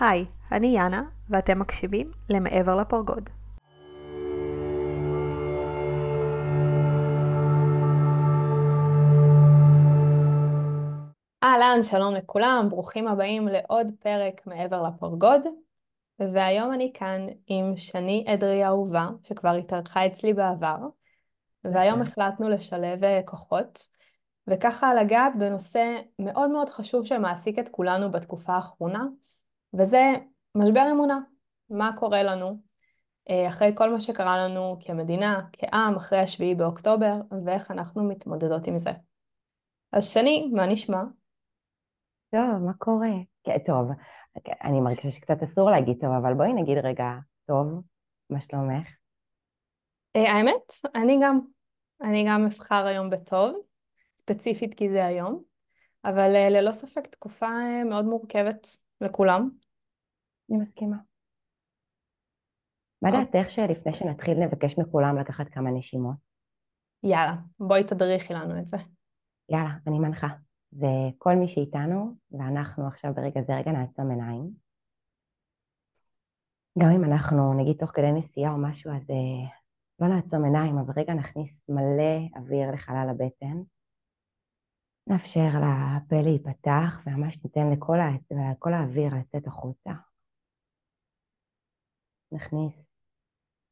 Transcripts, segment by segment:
היי, אני יאנה, ואתם מקשיבים ל"מעבר לפרגוד". אהלן, שלום לכולם, ברוכים הבאים לעוד פרק מעבר לפרגוד. והיום אני כאן עם שני אדרי אהובה, שכבר התארחה אצלי בעבר, והיום החלטנו לשלב אה, כוחות, וככה לגעת בנושא מאוד מאוד חשוב שמעסיק את כולנו בתקופה האחרונה, וזה משבר אמונה. מה קורה לנו אה, אחרי כל מה שקרה לנו כמדינה, כעם, אחרי השביעי באוקטובר, ואיך אנחנו מתמודדות עם זה. אז שני, מה נשמע? טוב, מה קורה? כן, טוב, אני מרגישה שקצת אסור להגיד טוב, אבל בואי נגיד רגע, טוב, מה שלומך? אה, האמת, אני גם. אני גם אבחר היום בטוב, ספציפית כי זה היום, אבל אה, ללא ספק תקופה מאוד מורכבת לכולם. אני מסכימה. מה אוקיי. דעתך שלפני שנתחיל נבקש מכולם לקחת כמה נשימות? יאללה, בואי תדריכי לנו את זה. יאללה, אני מנחה. זה כל מי שאיתנו, ואנחנו עכשיו ברגע זה רגע נעצום עיניים. גם אם אנחנו נגיד תוך כדי נסיעה או משהו, אז אה, לא נעצום עיניים, אבל רגע נכניס מלא אוויר לחלל הבטן. נאפשר לפה להיפתח, וממש ניתן לכל, לכל האוויר לצאת החוצה. נכניס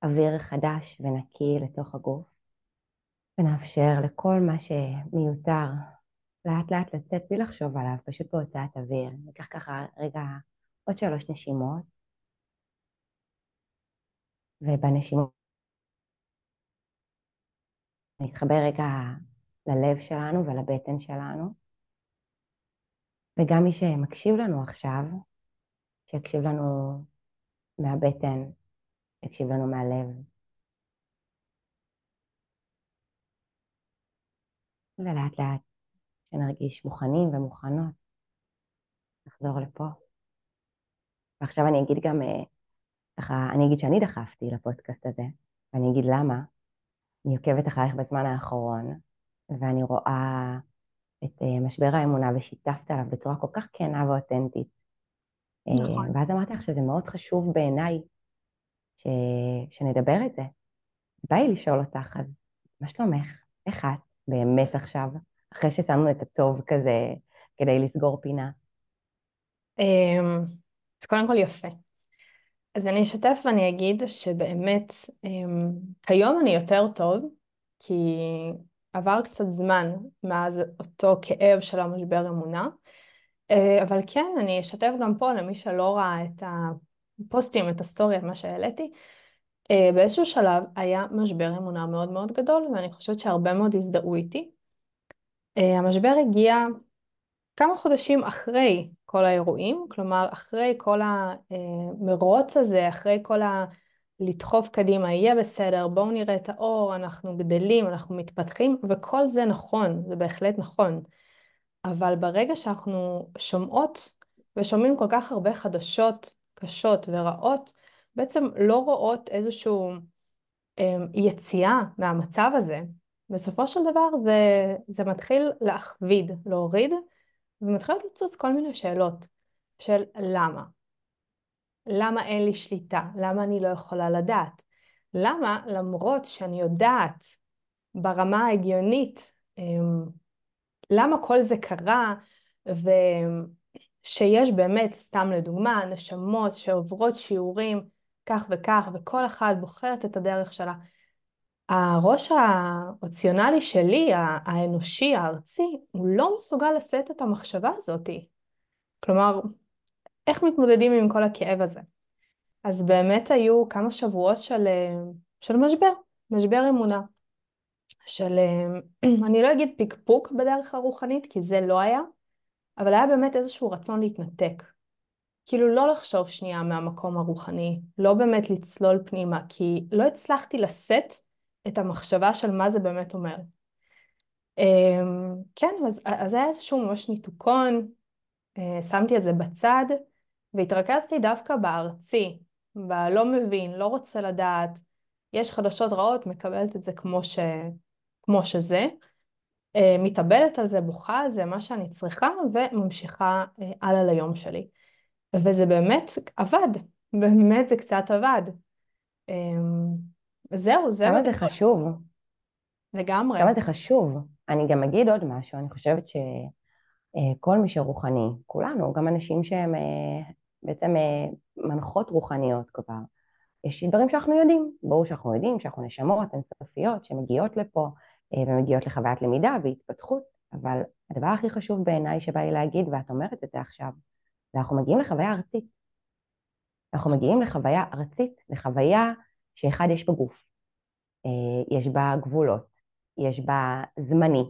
אוויר חדש ונקי לתוך הגוף, ונאפשר לכל מה שמיותר לאט לאט לצאת בלי לחשוב עליו, פשוט בהוצאת אוויר. ניקח ככה רגע עוד שלוש נשימות, ובנשימות נתחבר רגע ללב שלנו ולבטן שלנו, וגם מי שמקשיב לנו עכשיו, שיקשיב לנו מהבטן, יקשיב לנו מהלב. ולאט לאט שנרגיש מוכנים ומוכנות, נחזור לפה. ועכשיו אני אגיד גם, אה, ככה, אני אגיד שאני דחפתי לפודקאסט הזה, ואני אגיד למה. אני עוקבת אחרייך בזמן האחרון, ואני רואה את אה, משבר האמונה ושיתפת עליו בצורה כל כך כנה ואותנטית. אה, נכון. ואז אמרתי לך שזה מאוד חשוב בעיניי ש... שנדבר את זה. בא לי לשאול אותך, אז מה שלומך? איך את באמת עכשיו, אחרי ששמנו את הטוב כזה כדי לסגור פינה? אמ, אז קודם כל יפה. אז אני אשתף ואני אגיד שבאמת אמ, כיום אני יותר טוב, כי עבר קצת זמן מאז אותו כאב של המשבר אמונה, אה, אבל כן, אני אשתף גם פה למי שלא ראה את הפוסטים, את הסטורי, את מה שהעליתי. אה, באיזשהו שלב היה משבר אמונה מאוד מאוד גדול, ואני חושבת שהרבה מאוד הזדהו איתי. אה, המשבר הגיע כמה חודשים אחרי כל האירועים, כלומר אחרי כל המרוץ הזה, אחרי כל ה... לדחוף קדימה, יהיה בסדר, בואו נראה את האור, אנחנו גדלים, אנחנו מתפתחים, וכל זה נכון, זה בהחלט נכון. אבל ברגע שאנחנו שומעות ושומעים כל כך הרבה חדשות קשות ורעות, בעצם לא רואות איזושהי אמ, יציאה מהמצב הזה, בסופו של דבר זה, זה מתחיל להכביד, להוריד, ומתחילות לצוץ כל מיני שאלות של למה. למה אין לי שליטה? למה אני לא יכולה לדעת? למה למרות שאני יודעת ברמה ההגיונית אמ, למה כל זה קרה ושיש באמת, סתם לדוגמה, נשמות שעוברות שיעורים כך וכך וכל אחת בוחרת את הדרך שלה. הראש האופציונלי שלי, האנושי, הארצי, הוא לא מסוגל לשאת את המחשבה הזאתי. כלומר, איך מתמודדים עם כל הכאב הזה? אז באמת היו כמה שבועות של, של משבר, משבר אמונה. של, אני לא אגיד פיקפוק בדרך הרוחנית, כי זה לא היה, אבל היה באמת איזשהו רצון להתנתק. כאילו לא לחשוב שנייה מהמקום הרוחני, לא באמת לצלול פנימה, כי לא הצלחתי לשאת את המחשבה של מה זה באמת אומר. אמ, כן, אז, אז היה איזשהו ממש ניתוקון, אה, שמתי את זה בצד, והתרכזתי דווקא בארצי, בלא מבין, לא רוצה לדעת, יש חדשות רעות, מקבלת את זה כמו, ש... כמו שזה, אה, מתאבלת על זה, בוכה על זה, מה שאני צריכה, וממשיכה אה, הלאה ליום שלי. וזה באמת עבד, באמת זה קצת עבד. אמ, זהו, זה כמה זה חשוב. לגמרי. כמה זה חשוב. אני גם אגיד עוד משהו, אני חושבת שכל מי שרוחני, כולנו, גם אנשים שהם אה, בעצם אה, מנחות רוחניות כבר, יש דברים שאנחנו יודעים, ברור שאנחנו יודעים שאנחנו נשמות אינסופיות שמגיעות לפה אה, ומגיעות לחוויית למידה והתפתחות, אבל הדבר הכי חשוב בעיניי שבא לי להגיד, ואת אומרת את זה עכשיו, זה אנחנו מגיעים לחוויה ארצית. אנחנו מגיעים לחוויה ארצית, לחוויה שאחד יש בגוף, יש בה גבולות, יש בה זמני,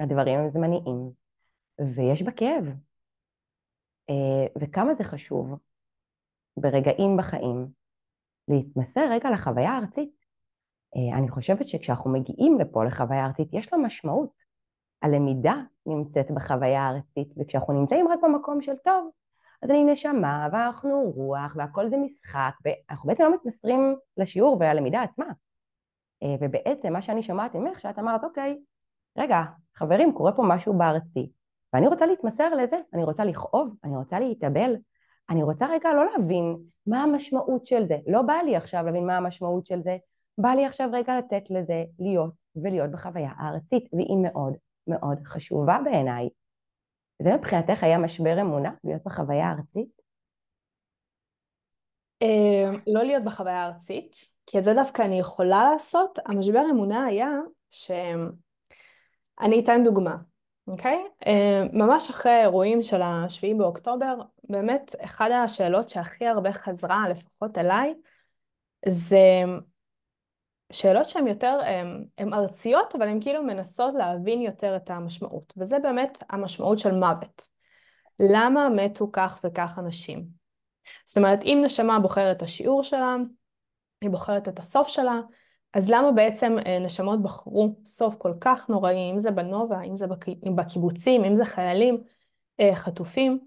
הדברים הם זמניים, ויש בה כאב. אה, וכמה זה חשוב ברגעים בחיים להתמסר רגע לחוויה הארצית. אה, אני חושבת שכשאנחנו מגיעים לפה לחוויה ארצית, יש לה משמעות. הלמידה נמצאת בחוויה הארצית, וכשאנחנו נמצאים רק במקום של טוב, אז אני נשמה, ואנחנו רוח, והכל זה משחק, ואנחנו בעצם לא מתמסרים לשיעור וללמידה עצמה. אה, ובעצם מה שאני שומעת ממך, שאת אמרת, אוקיי, רגע, חברים, קורה פה משהו בארצי, ואני רוצה להתמסר לזה, אני רוצה לכאוב, אני רוצה להתאבל, אני רוצה רגע לא להבין מה המשמעות של זה, לא בא לי עכשיו להבין מה המשמעות של זה, בא לי עכשיו רגע לתת לזה להיות ולהיות בחוויה הארצית, והיא מאוד מאוד חשובה בעיניי. זה מבחינתך היה משבר אמונה, להיות בחוויה הארצית? אה, לא להיות בחוויה הארצית, כי את זה דווקא אני יכולה לעשות. המשבר אמונה היה ש... אני אתן דוגמה, אוקיי? אה, ממש אחרי האירועים של השביעי באוקטובר, באמת אחת השאלות שהכי הרבה חזרה, לפחות אליי, זה שאלות שהן יותר, הן ארציות, אבל הן כאילו מנסות להבין יותר את המשמעות. וזה באמת המשמעות של מוות. למה מתו כך וכך אנשים? זאת אומרת, אם נשמה בוחרת את השיעור שלה, היא בוחרת את הסוף שלה, אז למה בעצם אה, נשמות בחרו סוף כל כך נוראי, אם זה בנובה, אם זה בקיבוצים, אם זה חיילים אה, חטופים?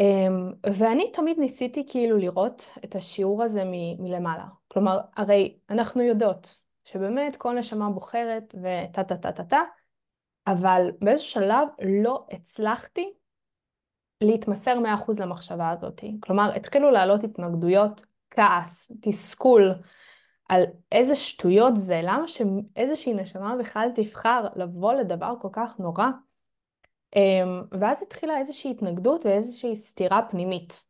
אמ, ואני תמיד ניסיתי כאילו לראות את השיעור הזה מ- מלמעלה. כלומר, הרי אנחנו יודעות שבאמת כל נשמה בוחרת וטה טה טה טה טה, אבל באיזשהו שלב לא הצלחתי להתמסר 100% למחשבה הזאת. כלומר, התחילו לעלות התנגדויות, כעס, תסכול, על איזה שטויות זה, למה שאיזושהי נשמה בכלל תבחר לבוא לדבר כל כך נורא. אמ, ואז התחילה איזושהי התנגדות ואיזושהי סתירה פנימית.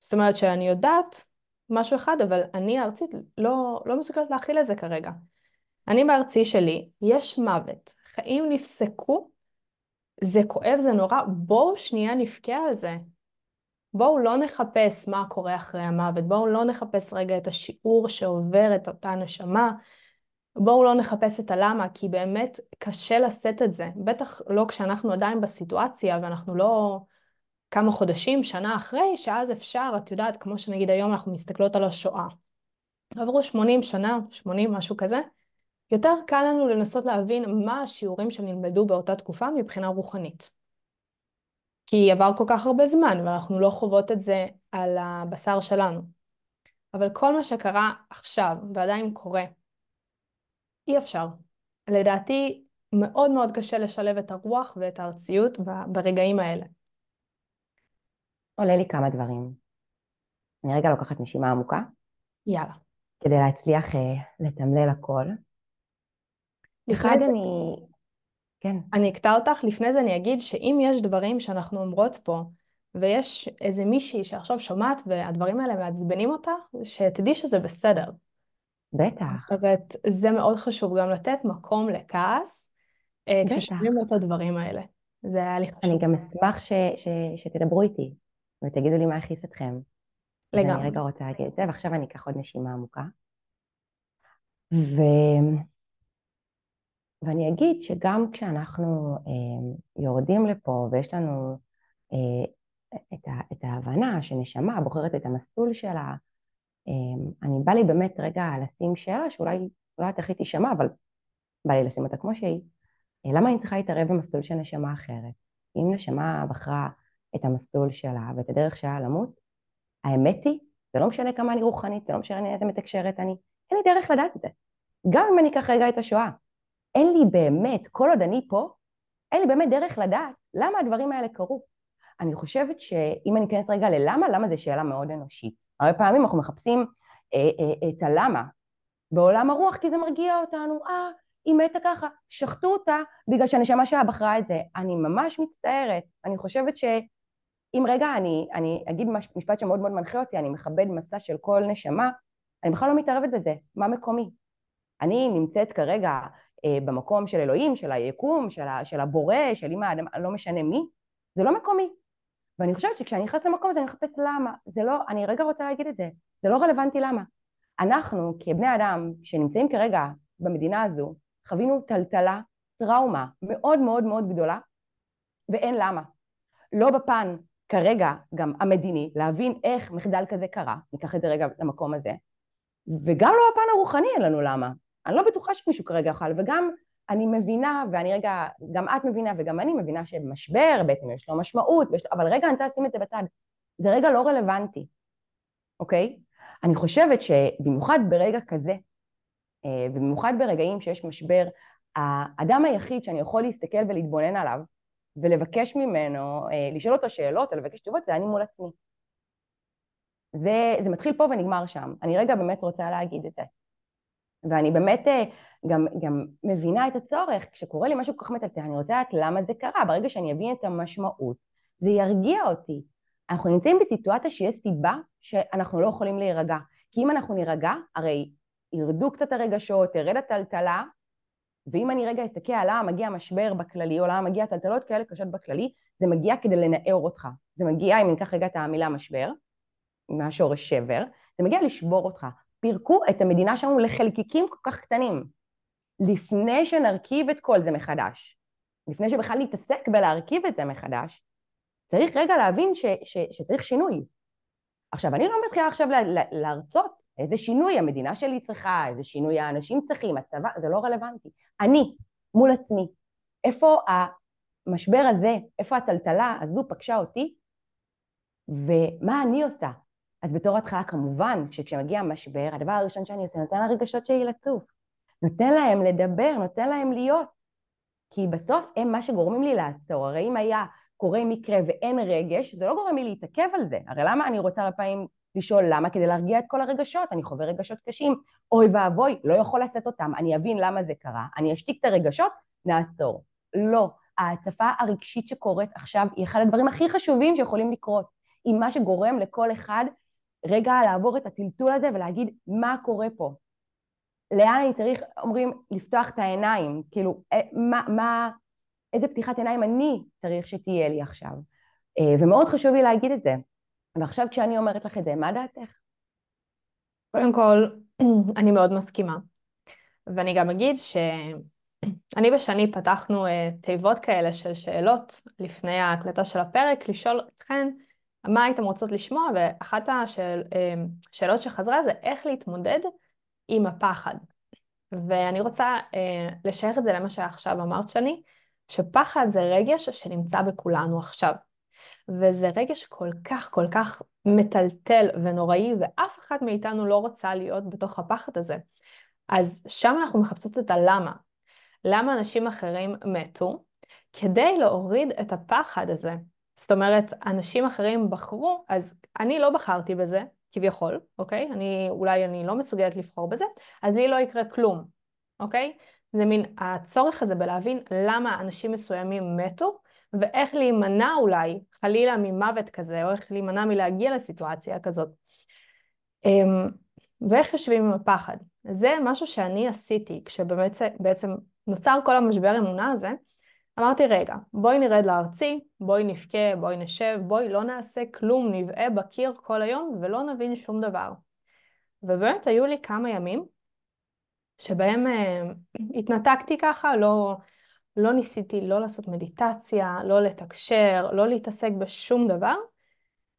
זאת אומרת שאני יודעת משהו אחד, אבל אני הארצית לא, לא מסוגלת להכיל את זה כרגע. אני בארצי שלי, יש מוות, חיים נפסקו, זה כואב, זה נורא, בואו שנייה נבכה על זה. בואו לא נחפש מה קורה אחרי המוות, בואו לא נחפש רגע את השיעור שעובר את אותה נשמה, בואו לא נחפש את הלמה, כי באמת קשה לשאת את זה, בטח לא כשאנחנו עדיין בסיטואציה ואנחנו לא כמה חודשים, שנה אחרי, שאז אפשר, את יודעת, כמו שנגיד היום אנחנו מסתכלות על השואה. עברו 80 שנה, 80 משהו כזה, יותר קל לנו לנסות להבין מה השיעורים שנלמדו באותה תקופה מבחינה רוחנית. כי עבר כל כך הרבה זמן ואנחנו לא חוות את זה על הבשר שלנו. אבל כל מה שקרה עכשיו ועדיין קורה, אי אפשר. לדעתי מאוד מאוד קשה לשלב את הרוח ואת הארציות ברגעים האלה. עולה לי כמה דברים. אני רגע לוקחת נשימה עמוקה. יאללה. כדי להצליח uh, לתמלל הכל. אחד, אני... כן. אני אקטע אותך, לפני זה אני אגיד שאם יש דברים שאנחנו אומרות פה, ויש איזה מישהי שעכשיו שומעת והדברים האלה מעצבנים אותה, שתדעי שזה בסדר. בטח. זאת זה מאוד חשוב גם לתת מקום לכעס, אה, בטח. כששומעים את הדברים האלה. זה היה לי חשוב. אני גם אשמח ש, ש, שתדברו איתי ותגידו לי מה הכעיס אתכם. לגמרי. אני רגע רוצה להגיד את זה, ועכשיו אני אקח עוד נשימה עמוקה. ו... ואני אגיד שגם כשאנחנו אה, יורדים לפה ויש לנו אה, את, ה, את ההבנה שנשמה בוחרת את המסלול שלה, אה, אני בא לי באמת רגע לשים שאלה שאולי לא יודעת איך היא תישמע, אבל בא לי לשים אותה כמו שהיא. למה אני צריכה להתערב במסלול של נשמה אחרת? אם נשמה בחרה את המסלול שלה ואת הדרך שלה למות, האמת היא, זה לא משנה כמה אני רוחנית, זה לא משנה איזה מתקשרת אני, אין לי דרך לדעת את זה. גם אם אני אקח רגע את השואה, אין לי באמת, כל עוד אני פה, אין לי באמת דרך לדעת למה הדברים האלה קרו. אני חושבת שאם אני אכנס רגע ללמה, למה זו שאלה מאוד אנושית. הרבה פעמים אנחנו מחפשים אה, אה, את הלמה בעולם הרוח, כי זה מרגיע אותנו, אה, היא מתה ככה, שחטו אותה בגלל שהנשמה שלה בחרה את זה. אני ממש מצטערת, אני חושבת שאם רגע אני, אני אגיד משפט שמאוד מאוד מנחה אותי, אני מכבד מסע של כל נשמה, אני בכלל לא מתערבת בזה, מה מקומי? אני נמצאת כרגע במקום של אלוהים, של היקום, של, ה, של הבורא, של אימא לא משנה מי, זה לא מקומי. ואני חושבת שכשאני נכנסת למקום הזה אני מחפש למה, זה לא, אני רגע רוצה להגיד את זה, זה לא רלוונטי למה. אנחנו כבני אדם שנמצאים כרגע במדינה הזו, חווינו טלטלה, טראומה מאוד מאוד מאוד גדולה, ואין למה. לא בפן כרגע גם המדיני, להבין איך מחדל כזה קרה, ניקח את זה רגע למקום הזה, וגם לא בפן הרוחני אין לנו למה. אני לא בטוחה שמישהו כרגע יוכל, וגם אני מבינה, ואני רגע, גם את מבינה וגם אני מבינה שמשבר בעצם יש לו משמעות, ויש, אבל רגע אני רוצה לשים את זה בצד, זה רגע לא רלוונטי, אוקיי? אני חושבת שבמיוחד ברגע כזה, אה, ובמיוחד ברגעים שיש משבר, האדם היחיד שאני יכול להסתכל ולהתבונן עליו ולבקש ממנו, אה, לשאול אותו שאלות או לבקש תשובות, זה אני מול עצמי. זה, זה מתחיל פה ונגמר שם. אני רגע באמת רוצה להגיד את זה. ואני באמת אה, גם, גם מבינה את הצורך, כשקורה לי משהו כל כך מטלטל, אני רוצה לדעת למה זה קרה, ברגע שאני אבין את המשמעות, זה ירגיע אותי. אנחנו נמצאים בסיטואציה שיש סיבה שאנחנו לא יכולים להירגע. כי אם אנחנו נירגע, הרי ירדו קצת הרגשות, תרד הטלטלה, ואם אני רגע אסתכל על למה מגיע משבר בכללי, או למה מגיע טלטלות כאלה קשות בכללי, זה מגיע כדי לנער אותך. זה מגיע, אם ניקח רגע את המילה משבר, מהשורש שבר, זה מגיע לשבור אותך. פירקו את המדינה שלנו לחלקיקים כל כך קטנים. לפני שנרכיב את כל זה מחדש, לפני שבכלל נתעסק בלהרכיב את זה מחדש, צריך רגע להבין ש, ש, שצריך שינוי. עכשיו, אני לא מתחילה עכשיו להרצות איזה שינוי המדינה שלי צריכה, איזה שינוי האנשים צריכים, הצבא, זה לא רלוונטי. אני, מול עצמי, איפה המשבר הזה, איפה הטלטלה הזו פגשה אותי, ומה אני עושה אז בתור התחלה כמובן שכשמגיע משבר, הדבר הראשון שאני עושה, נותן לרגשות שלי לצוף. נותן להם לדבר, נותן להם להיות. כי בסוף הם מה שגורמים לי לעצור. הרי אם היה קורה מקרה ואין רגש, זה לא גורם לי להתעכב על זה. הרי למה אני רוצה הרבה פעמים לשאול למה? כדי להרגיע את כל הרגשות. אני חווה רגשות קשים. אוי ואבוי, לא יכול לשאת אותם. אני אבין למה זה קרה, אני אשתיק את הרגשות, נעצור. לא. ההצפה הרגשית שקורית עכשיו היא אחד הדברים הכי חשובים שיכולים לקרות. היא מה שגורם לכל אחד רגע לעבור את הטלטול הזה ולהגיד מה קורה פה. לאן אני צריך, אומרים, לפתוח את העיניים, כאילו, אה, מה, מה, איזה פתיחת עיניים אני צריך שתהיה לי עכשיו. אה, ומאוד חשוב לי להגיד את זה. ועכשיו כשאני אומרת לך את זה, מה דעתך? קודם כל, אני מאוד מסכימה. ואני גם אגיד שאני ושני פתחנו אה, תיבות כאלה של שאלות לפני ההקלטה של הפרק, לשאול אתכן מה הייתם רוצות לשמוע, ואחת השאלות אמ, שחזרה זה איך להתמודד עם הפחד. ואני רוצה אה, לשייך את זה למה שעכשיו אמרת שני, שפחד זה רגש שנמצא בכולנו עכשיו. וזה רגש כל כך כל כך מטלטל ונוראי, ואף אחת מאיתנו לא רוצה להיות בתוך הפחד הזה. אז שם אנחנו מחפשות את הלמה. למה אנשים אחרים מתו? כדי להוריד את הפחד הזה. זאת אומרת, אנשים אחרים בחרו, אז אני לא בחרתי בזה, כביכול, אוקיי? אני, אולי אני לא מסוגלת לבחור בזה, אז לי לא יקרה כלום, אוקיי? זה מין הצורך הזה בלהבין למה אנשים מסוימים מתו, ואיך להימנע אולי, חלילה ממוות כזה, או איך להימנע מלהגיע לסיטואציה כזאת. אמ, ואיך יושבים עם הפחד. זה משהו שאני עשיתי כשבאמת בעצם נוצר כל המשבר אמונה הזה, אמרתי, רגע, בואי נרד לארצי, בואי נבכה, בואי נשב, בואי לא נעשה כלום, נבעה בקיר כל היום ולא נבין שום דבר. ובאמת היו לי כמה ימים שבהם אה, התנתקתי ככה, לא, לא ניסיתי לא לעשות מדיטציה, לא לתקשר, לא להתעסק בשום דבר.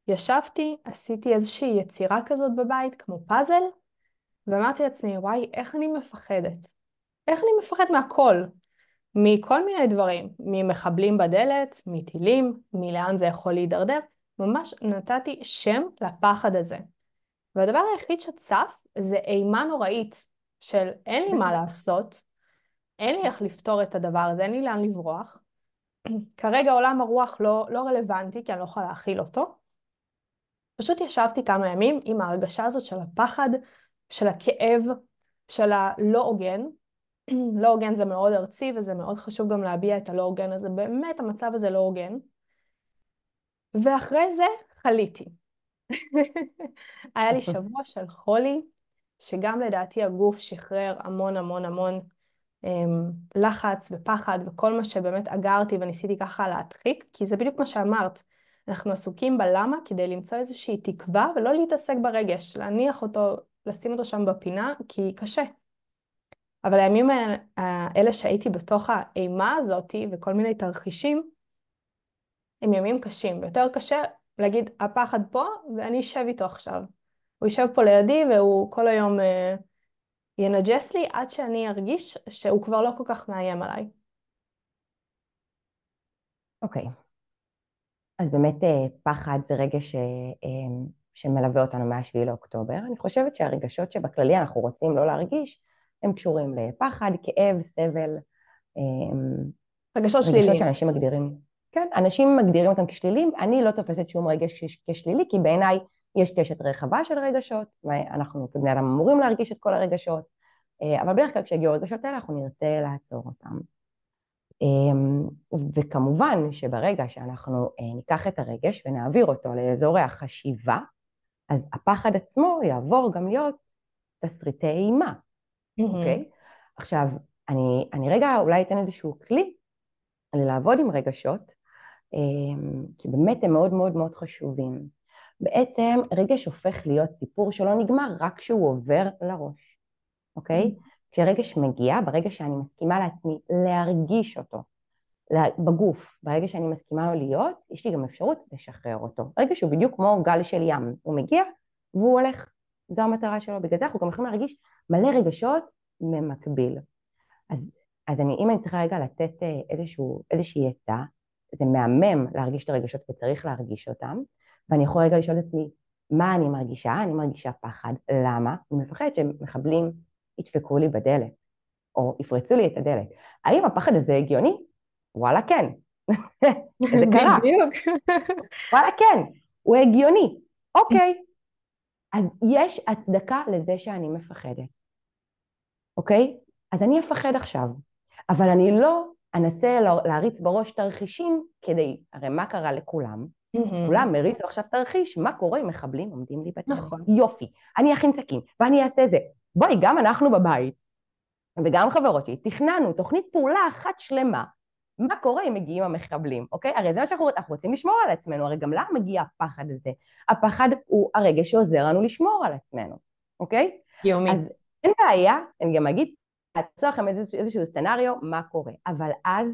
ישבתי, עשיתי איזושהי יצירה כזאת בבית, כמו פאזל, ואמרתי לעצמי, וואי, איך אני מפחדת. איך אני מפחד מהכל. מכל מיני דברים, ממחבלים בדלת, מטילים, מלאן זה יכול להידרדר, ממש נתתי שם לפחד הזה. והדבר היחיד שצף זה אימה נוראית של אין לי מה לעשות, אין לי איך לפתור את הדבר הזה, אין לי לאן לברוח, כרגע עולם הרוח לא, לא רלוונטי, כי אני לא יכולה להכיל אותו. פשוט ישבתי כמה ימים עם ההרגשה הזאת של הפחד, של הכאב, של הלא הוגן. לא הוגן זה מאוד ארצי וזה מאוד חשוב גם להביע את הלא הוגן הזה, באמת המצב הזה לא הוגן. ואחרי זה חליתי. היה לי שבוע של חולי, שגם לדעתי הגוף שחרר המון המון המון אמ, לחץ ופחד וכל מה שבאמת אגרתי וניסיתי ככה להדחיק, כי זה בדיוק מה שאמרת. אנחנו עסוקים בלמה כדי למצוא איזושהי תקווה ולא להתעסק ברגש, להניח אותו, לשים אותו שם בפינה, כי קשה. אבל הימים האלה שהייתי בתוך האימה הזאתי וכל מיני תרחישים, הם ימים קשים, ויותר קשה להגיד, הפחד פה ואני אשב איתו עכשיו. הוא יושב פה לידי והוא כל היום אה, ינג'ס לי עד שאני ארגיש שהוא כבר לא כל כך מאיים עליי. אוקיי. Okay. אז באמת אה, פחד זה רגש אה, שמלווה אותנו מ-7 לאוקטובר. אני חושבת שהרגשות שבכללי אנחנו רוצים לא להרגיש, הם קשורים לפחד, כאב, סבל. רגשות שליליים. רגשות שאנשים מגדירים, כן, אנשים מגדירים אותם כשליליים, אני לא תופסת שום רגש כשלילי, כי בעיניי יש קשת רחבה של רגשות, ואנחנו כבני אדם אמורים להרגיש את כל הרגשות, אה, אבל בדרך כלל כשיגיעו הרגשות האלה אנחנו נרצה לעצור אותם. אמ, וכמובן שברגע שאנחנו אה, ניקח את הרגש ונעביר אותו לאזורי החשיבה, אז הפחד עצמו יעבור גם להיות תסריטי אימה, אוקיי? Mm-hmm. Okay? עכשיו, אני, אני רגע אולי אתן איזשהו כלי לעבוד עם רגשות, אמ, כי באמת הם מאוד מאוד מאוד חשובים. בעצם רגש הופך להיות סיפור שלא נגמר רק כשהוא עובר לראש, אוקיי? Mm-hmm. כשרגש מגיע, ברגע שאני מסכימה לעצמי להרגיש אותו בגוף, ברגע שאני מסכימה לו להיות, יש לי גם אפשרות לשחרר אותו. רגש הוא בדיוק כמו גל של ים, הוא מגיע והוא הולך, זו המטרה שלו, בגלל זה אנחנו גם יכולים להרגיש מלא רגשות במקביל. אז, אז אני, אם אני צריכה רגע לתת אה, איזשהו, איזושהי עצה, זה מהמם להרגיש את הרגשות וצריך להרגיש אותם, ואני יכול רגע לשאול את עצמי, מה אני מרגישה? אני מרגישה פחד. למה? אני מפחדת שמחבלים ידפקו לי בדלת, או יפרצו לי את הדלת. האם הפחד הזה הגיוני? וואלה כן. זה קרה. בדיוק. וואלה כן, הוא הגיוני. אוקיי. אז יש הצדקה לזה שאני מפחדת. אוקיי? אז אני אפחד עכשיו. אבל אני לא אנסה להריץ בראש תרחישים כדי, הרי מה קרה לכולם? Mm-hmm. כולם הריצו עכשיו תרחיש, מה קורה אם מחבלים עומדים לי בצד? נכון. יופי, אני אכין סכין, ואני אעשה זה. בואי, גם אנחנו בבית, וגם חברות שלי, תכננו תוכנית פעולה אחת שלמה, מה קורה אם מגיעים המחבלים, אוקיי? הרי זה מה שאנחנו אנחנו רוצים לשמור על עצמנו, הרי גם למה מגיע הפחד הזה? הפחד הוא הרגע שעוזר לנו לשמור על עצמנו, אוקיי? יומי. אז אין בעיה, אני גם אגיד, לעצור לכם איזשהו, איזשהו סצנריו, מה קורה. אבל אז,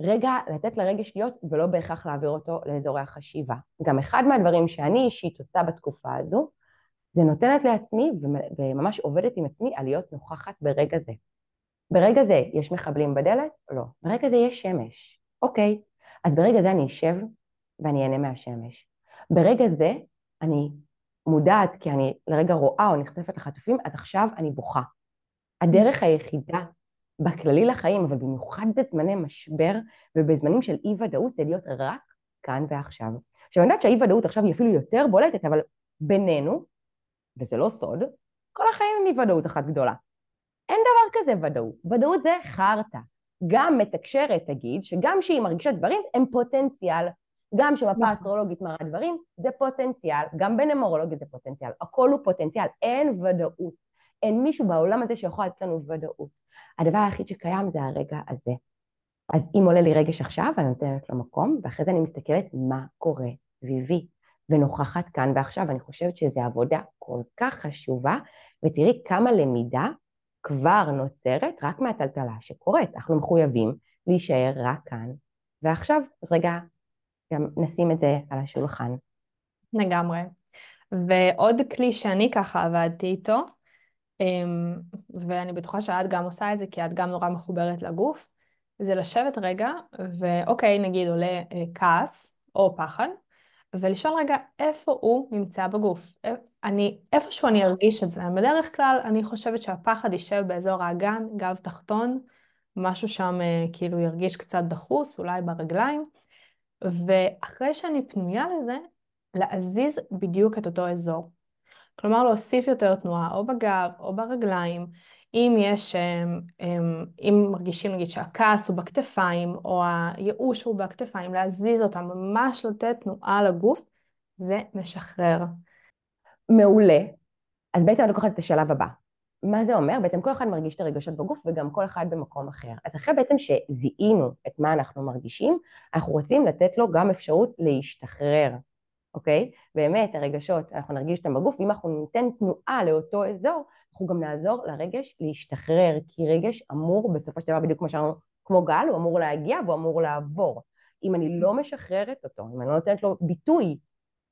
רגע לתת לרגש להיות, ולא בהכרח להעביר אותו לאזורי החשיבה. גם אחד מהדברים שאני אישית עושה בתקופה הזו, זה נותנת לעצמי, וממש עובדת עם עצמי, על להיות נוכחת ברגע זה. ברגע זה יש מחבלים בדלת? לא. ברגע זה יש שמש. אוקיי, אז ברגע זה אני אשב ואני אהנה מהשמש. ברגע זה אני מודעת כי אני לרגע רואה או נחשפת לחטופים, אז עכשיו אני בוכה. הדרך היחידה בכללי לחיים, אבל במיוחד בזמני משבר ובזמנים של אי ודאות, זה להיות רק כאן ועכשיו. עכשיו אני יודעת שהאי ודאות עכשיו היא אפילו יותר בולטת, אבל בינינו, וזה לא סוד, כל החיים הם אי ודאות אחת גדולה. אין דבר כזה ודאות, ודאות זה חרטא. גם מתקשרת תגיד שגם שהיא מרגישה דברים הם פוטנציאל, גם שמפה נכון. אסטרולוגית מראה דברים זה פוטנציאל, גם בנמורולוגיה זה פוטנציאל, הכל הוא פוטנציאל, אין ודאות. אין מישהו בעולם הזה שיכול לתת לנו ודאות. הדבר היחיד שקיים זה הרגע הזה. אז אם עולה לי רגש עכשיו, אני נותנת לו מקום, ואחרי זה אני מסתכלת מה קורה סביבי, ונוכחת כאן ועכשיו. אני חושבת שזו עבודה כל כך חשובה, ותראי כמה למידה כבר נוצרת רק מהטלטלה שקורית. אנחנו מחויבים להישאר רק כאן ועכשיו. אז רגע, גם נשים את זה על השולחן. לגמרי. ועוד כלי שאני ככה עבדתי איתו, אמ, ואני בטוחה שאת גם עושה את זה, כי את גם נורא מחוברת לגוף, זה לשבת רגע, ואוקיי, נגיד עולה אה, כעס או פחד, ולשאול רגע איפה הוא נמצא בגוף. אני, איפשהו אני ארגיש את זה. בדרך כלל אני חושבת שהפחד יישב באזור האגן, גב תחתון, משהו שם אה, כאילו ירגיש קצת דחוס, אולי ברגליים, ואחרי שאני פנויה לזה, להזיז בדיוק את אותו אזור. כלומר, להוסיף יותר תנועה או בגב או ברגליים. אם יש, אם מרגישים נגיד שהכעס הוא בכתפיים או הייאוש הוא בכתפיים, להזיז אותם, ממש לתת תנועה לגוף, זה משחרר. מעולה. אז בעצם אני לוקחת את השלב הבא. מה זה אומר? בעצם כל אחד מרגיש את הרגשות בגוף וגם כל אחד במקום אחר. אז אחרי בעצם שזיהינו את מה אנחנו מרגישים, אנחנו רוצים לתת לו גם אפשרות להשתחרר, אוקיי? באמת, הרגשות, אנחנו נרגיש אותם בגוף, ואם אנחנו ניתן תנועה לאותו אזור, אנחנו גם נעזור לרגש להשתחרר, כי רגש אמור בסופו של דבר, בדיוק כמו שאמרנו, כמו גל, הוא אמור להגיע והוא אמור לעבור. אם אני לא משחררת אותו, אם אני לא נותנת לו ביטוי,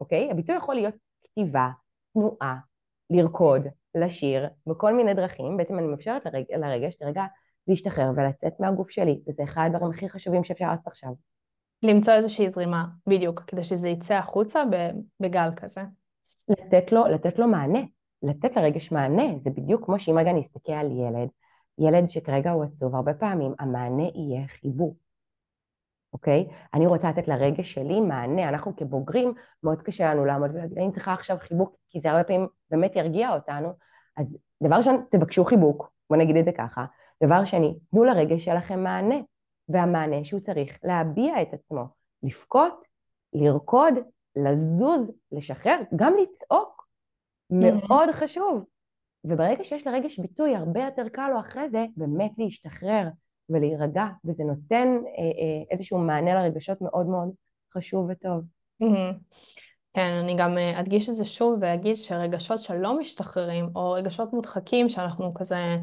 אוקיי? הביטוי יכול להיות כתיבה, תנועה, לרקוד, לשיר, בכל מיני דרכים, בעצם אני מאפשרת לרג... לרגש לרגע להשתחרר ולצאת מהגוף שלי, וזה אחד הדברים הכי חשובים שאפשר לעשות עכשיו. למצוא איזושהי זרימה, בדיוק, כדי שזה יצא החוצה בגל כזה. לתת לו, לתת לו מענה, לתת לרגש מענה, זה בדיוק כמו שאם רגע נסתכל על ילד, ילד שכרגע הוא עצוב, הרבה פעמים המענה יהיה חיבור. אוקיי? אני רוצה לתת לרגש שלי מענה, אנחנו כבוגרים, מאוד קשה לנו לעמוד ולהגיד, אני צריכה עכשיו חיבוק, כי זה הרבה פעמים באמת ירגיע אותנו, אז דבר ראשון, תבקשו חיבוק, בוא נגיד את זה ככה, דבר שני, תנו לרגש שלכם מענה, והמענה שהוא צריך להביע את עצמו, לבכות, לרקוד, לזוז, לשחרר, גם לצעוק, מאוד חשוב. וברגע שיש לרגש ביטוי, הרבה יותר קל לו אחרי זה באמת להשתחרר. ולהירגע, וזה נותן אה, אה, איזשהו מענה לרגשות מאוד מאוד חשוב וטוב. כן, אני גם אה, אדגיש את זה שוב ואגיד שרגשות שלא משתחררים, או רגשות מודחקים שאנחנו כזה,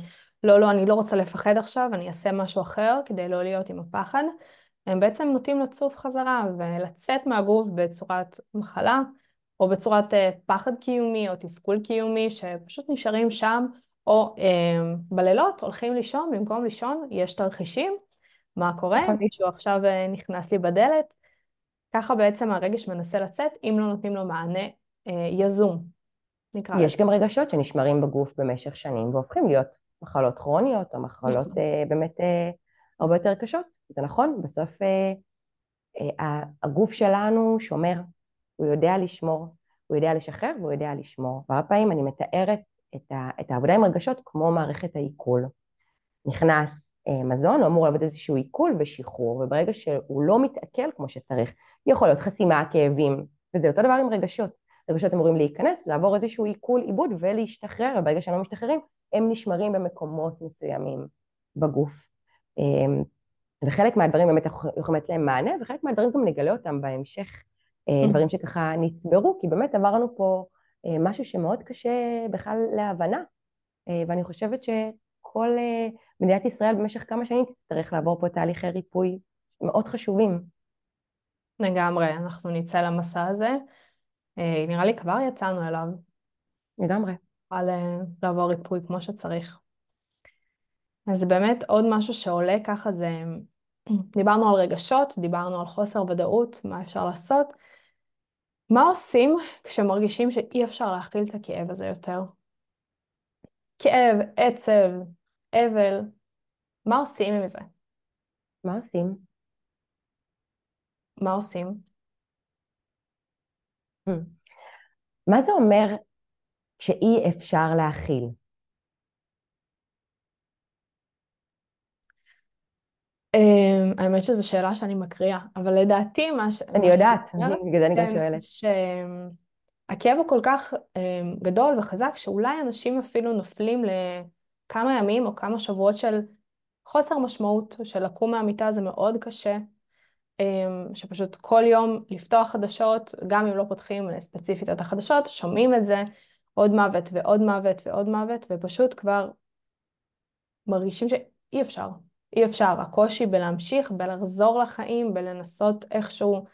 לא, לא, אני לא רוצה לפחד עכשיו, אני אעשה משהו אחר כדי לא להיות עם הפחד, הם בעצם נוטים לצוף חזרה ולצאת מהגוף בצורת מחלה, או בצורת פחד קיומי או תסכול קיומי, שפשוט נשארים שם או אה, בלילות הולכים לישון, במקום לישון יש תרחישים, מה קורה, נכון. מישהו עכשיו אה, נכנס לי בדלת, ככה בעצם הרגש מנסה לצאת, אם לא נותנים לו מענה אה, יזום, נקרא לזה. יש גם רגשות שנשמרים בגוף במשך שנים והופכים להיות מחלות כרוניות או מחלות. אה, באמת אה, הרבה יותר קשות, זה נכון, בסוף אה, אה, הגוף שלנו שומר, הוא יודע לשמור, הוא יודע לשחרר והוא יודע לשמור. והרבה פעמים אני מתארת את, ה, את העבודה עם רגשות כמו מערכת העיכול. נכנס אה, מזון, הוא אמור לעבוד איזשהו עיכול ושחרור, וברגע שהוא לא מתעכל כמו שצריך, יכול להיות חסימה, כאבים, וזה אותו דבר עם רגשות. רגשות אמורים להיכנס, לעבור איזשהו עיכול, עיבוד ולהשתחרר, וברגע שהם לא משתחררים, הם נשמרים במקומות מסוימים בגוף. אה, וחלק מהדברים באמת אנחנו יכולים לתת להם מענה, וחלק מהדברים גם נגלה אותם בהמשך, אה, דברים שככה נצברו, כי באמת עברנו פה אה, משהו שמאוד קשה בכלל להבנה, אה, ואני חושבת שכל מדינת ישראל במשך כמה שנים תצטרך לעבור פה תהליכי ריפוי מאוד חשובים. לגמרי, אנחנו נצא למסע הזה. נראה לי כבר יצאנו אליו. לגמרי. על לעבור ריפוי כמו שצריך. אז באמת עוד משהו שעולה ככה זה, דיברנו על רגשות, דיברנו על חוסר ודאות, מה אפשר לעשות. מה עושים כשמרגישים שאי אפשר להכיל את הכאב הזה יותר? כאב, עצב, אבל, מה עושים עם זה? מה עושים? מה עושים? Hmm. מה זה אומר שאי אפשר להכיל? אמ, האמת שזו שאלה שאני מקריאה, אבל לדעתי מה ש... אני יודעת, בגלל זה אני גם שואלת. שהכאב הוא כל כך אמ, גדול וחזק, שאולי אנשים אפילו נופלים לכמה ימים או כמה שבועות של חוסר משמעות, של לקום מהמיטה זה מאוד קשה, שפשוט כל יום לפתוח חדשות, גם אם לא פותחים ספציפית את החדשות, שומעים את זה, עוד מוות ועוד מוות ועוד מוות, ופשוט כבר מרגישים שאי אפשר. אי אפשר, הקושי בלהמשיך, בלחזור לחיים, בלנסות איכשהו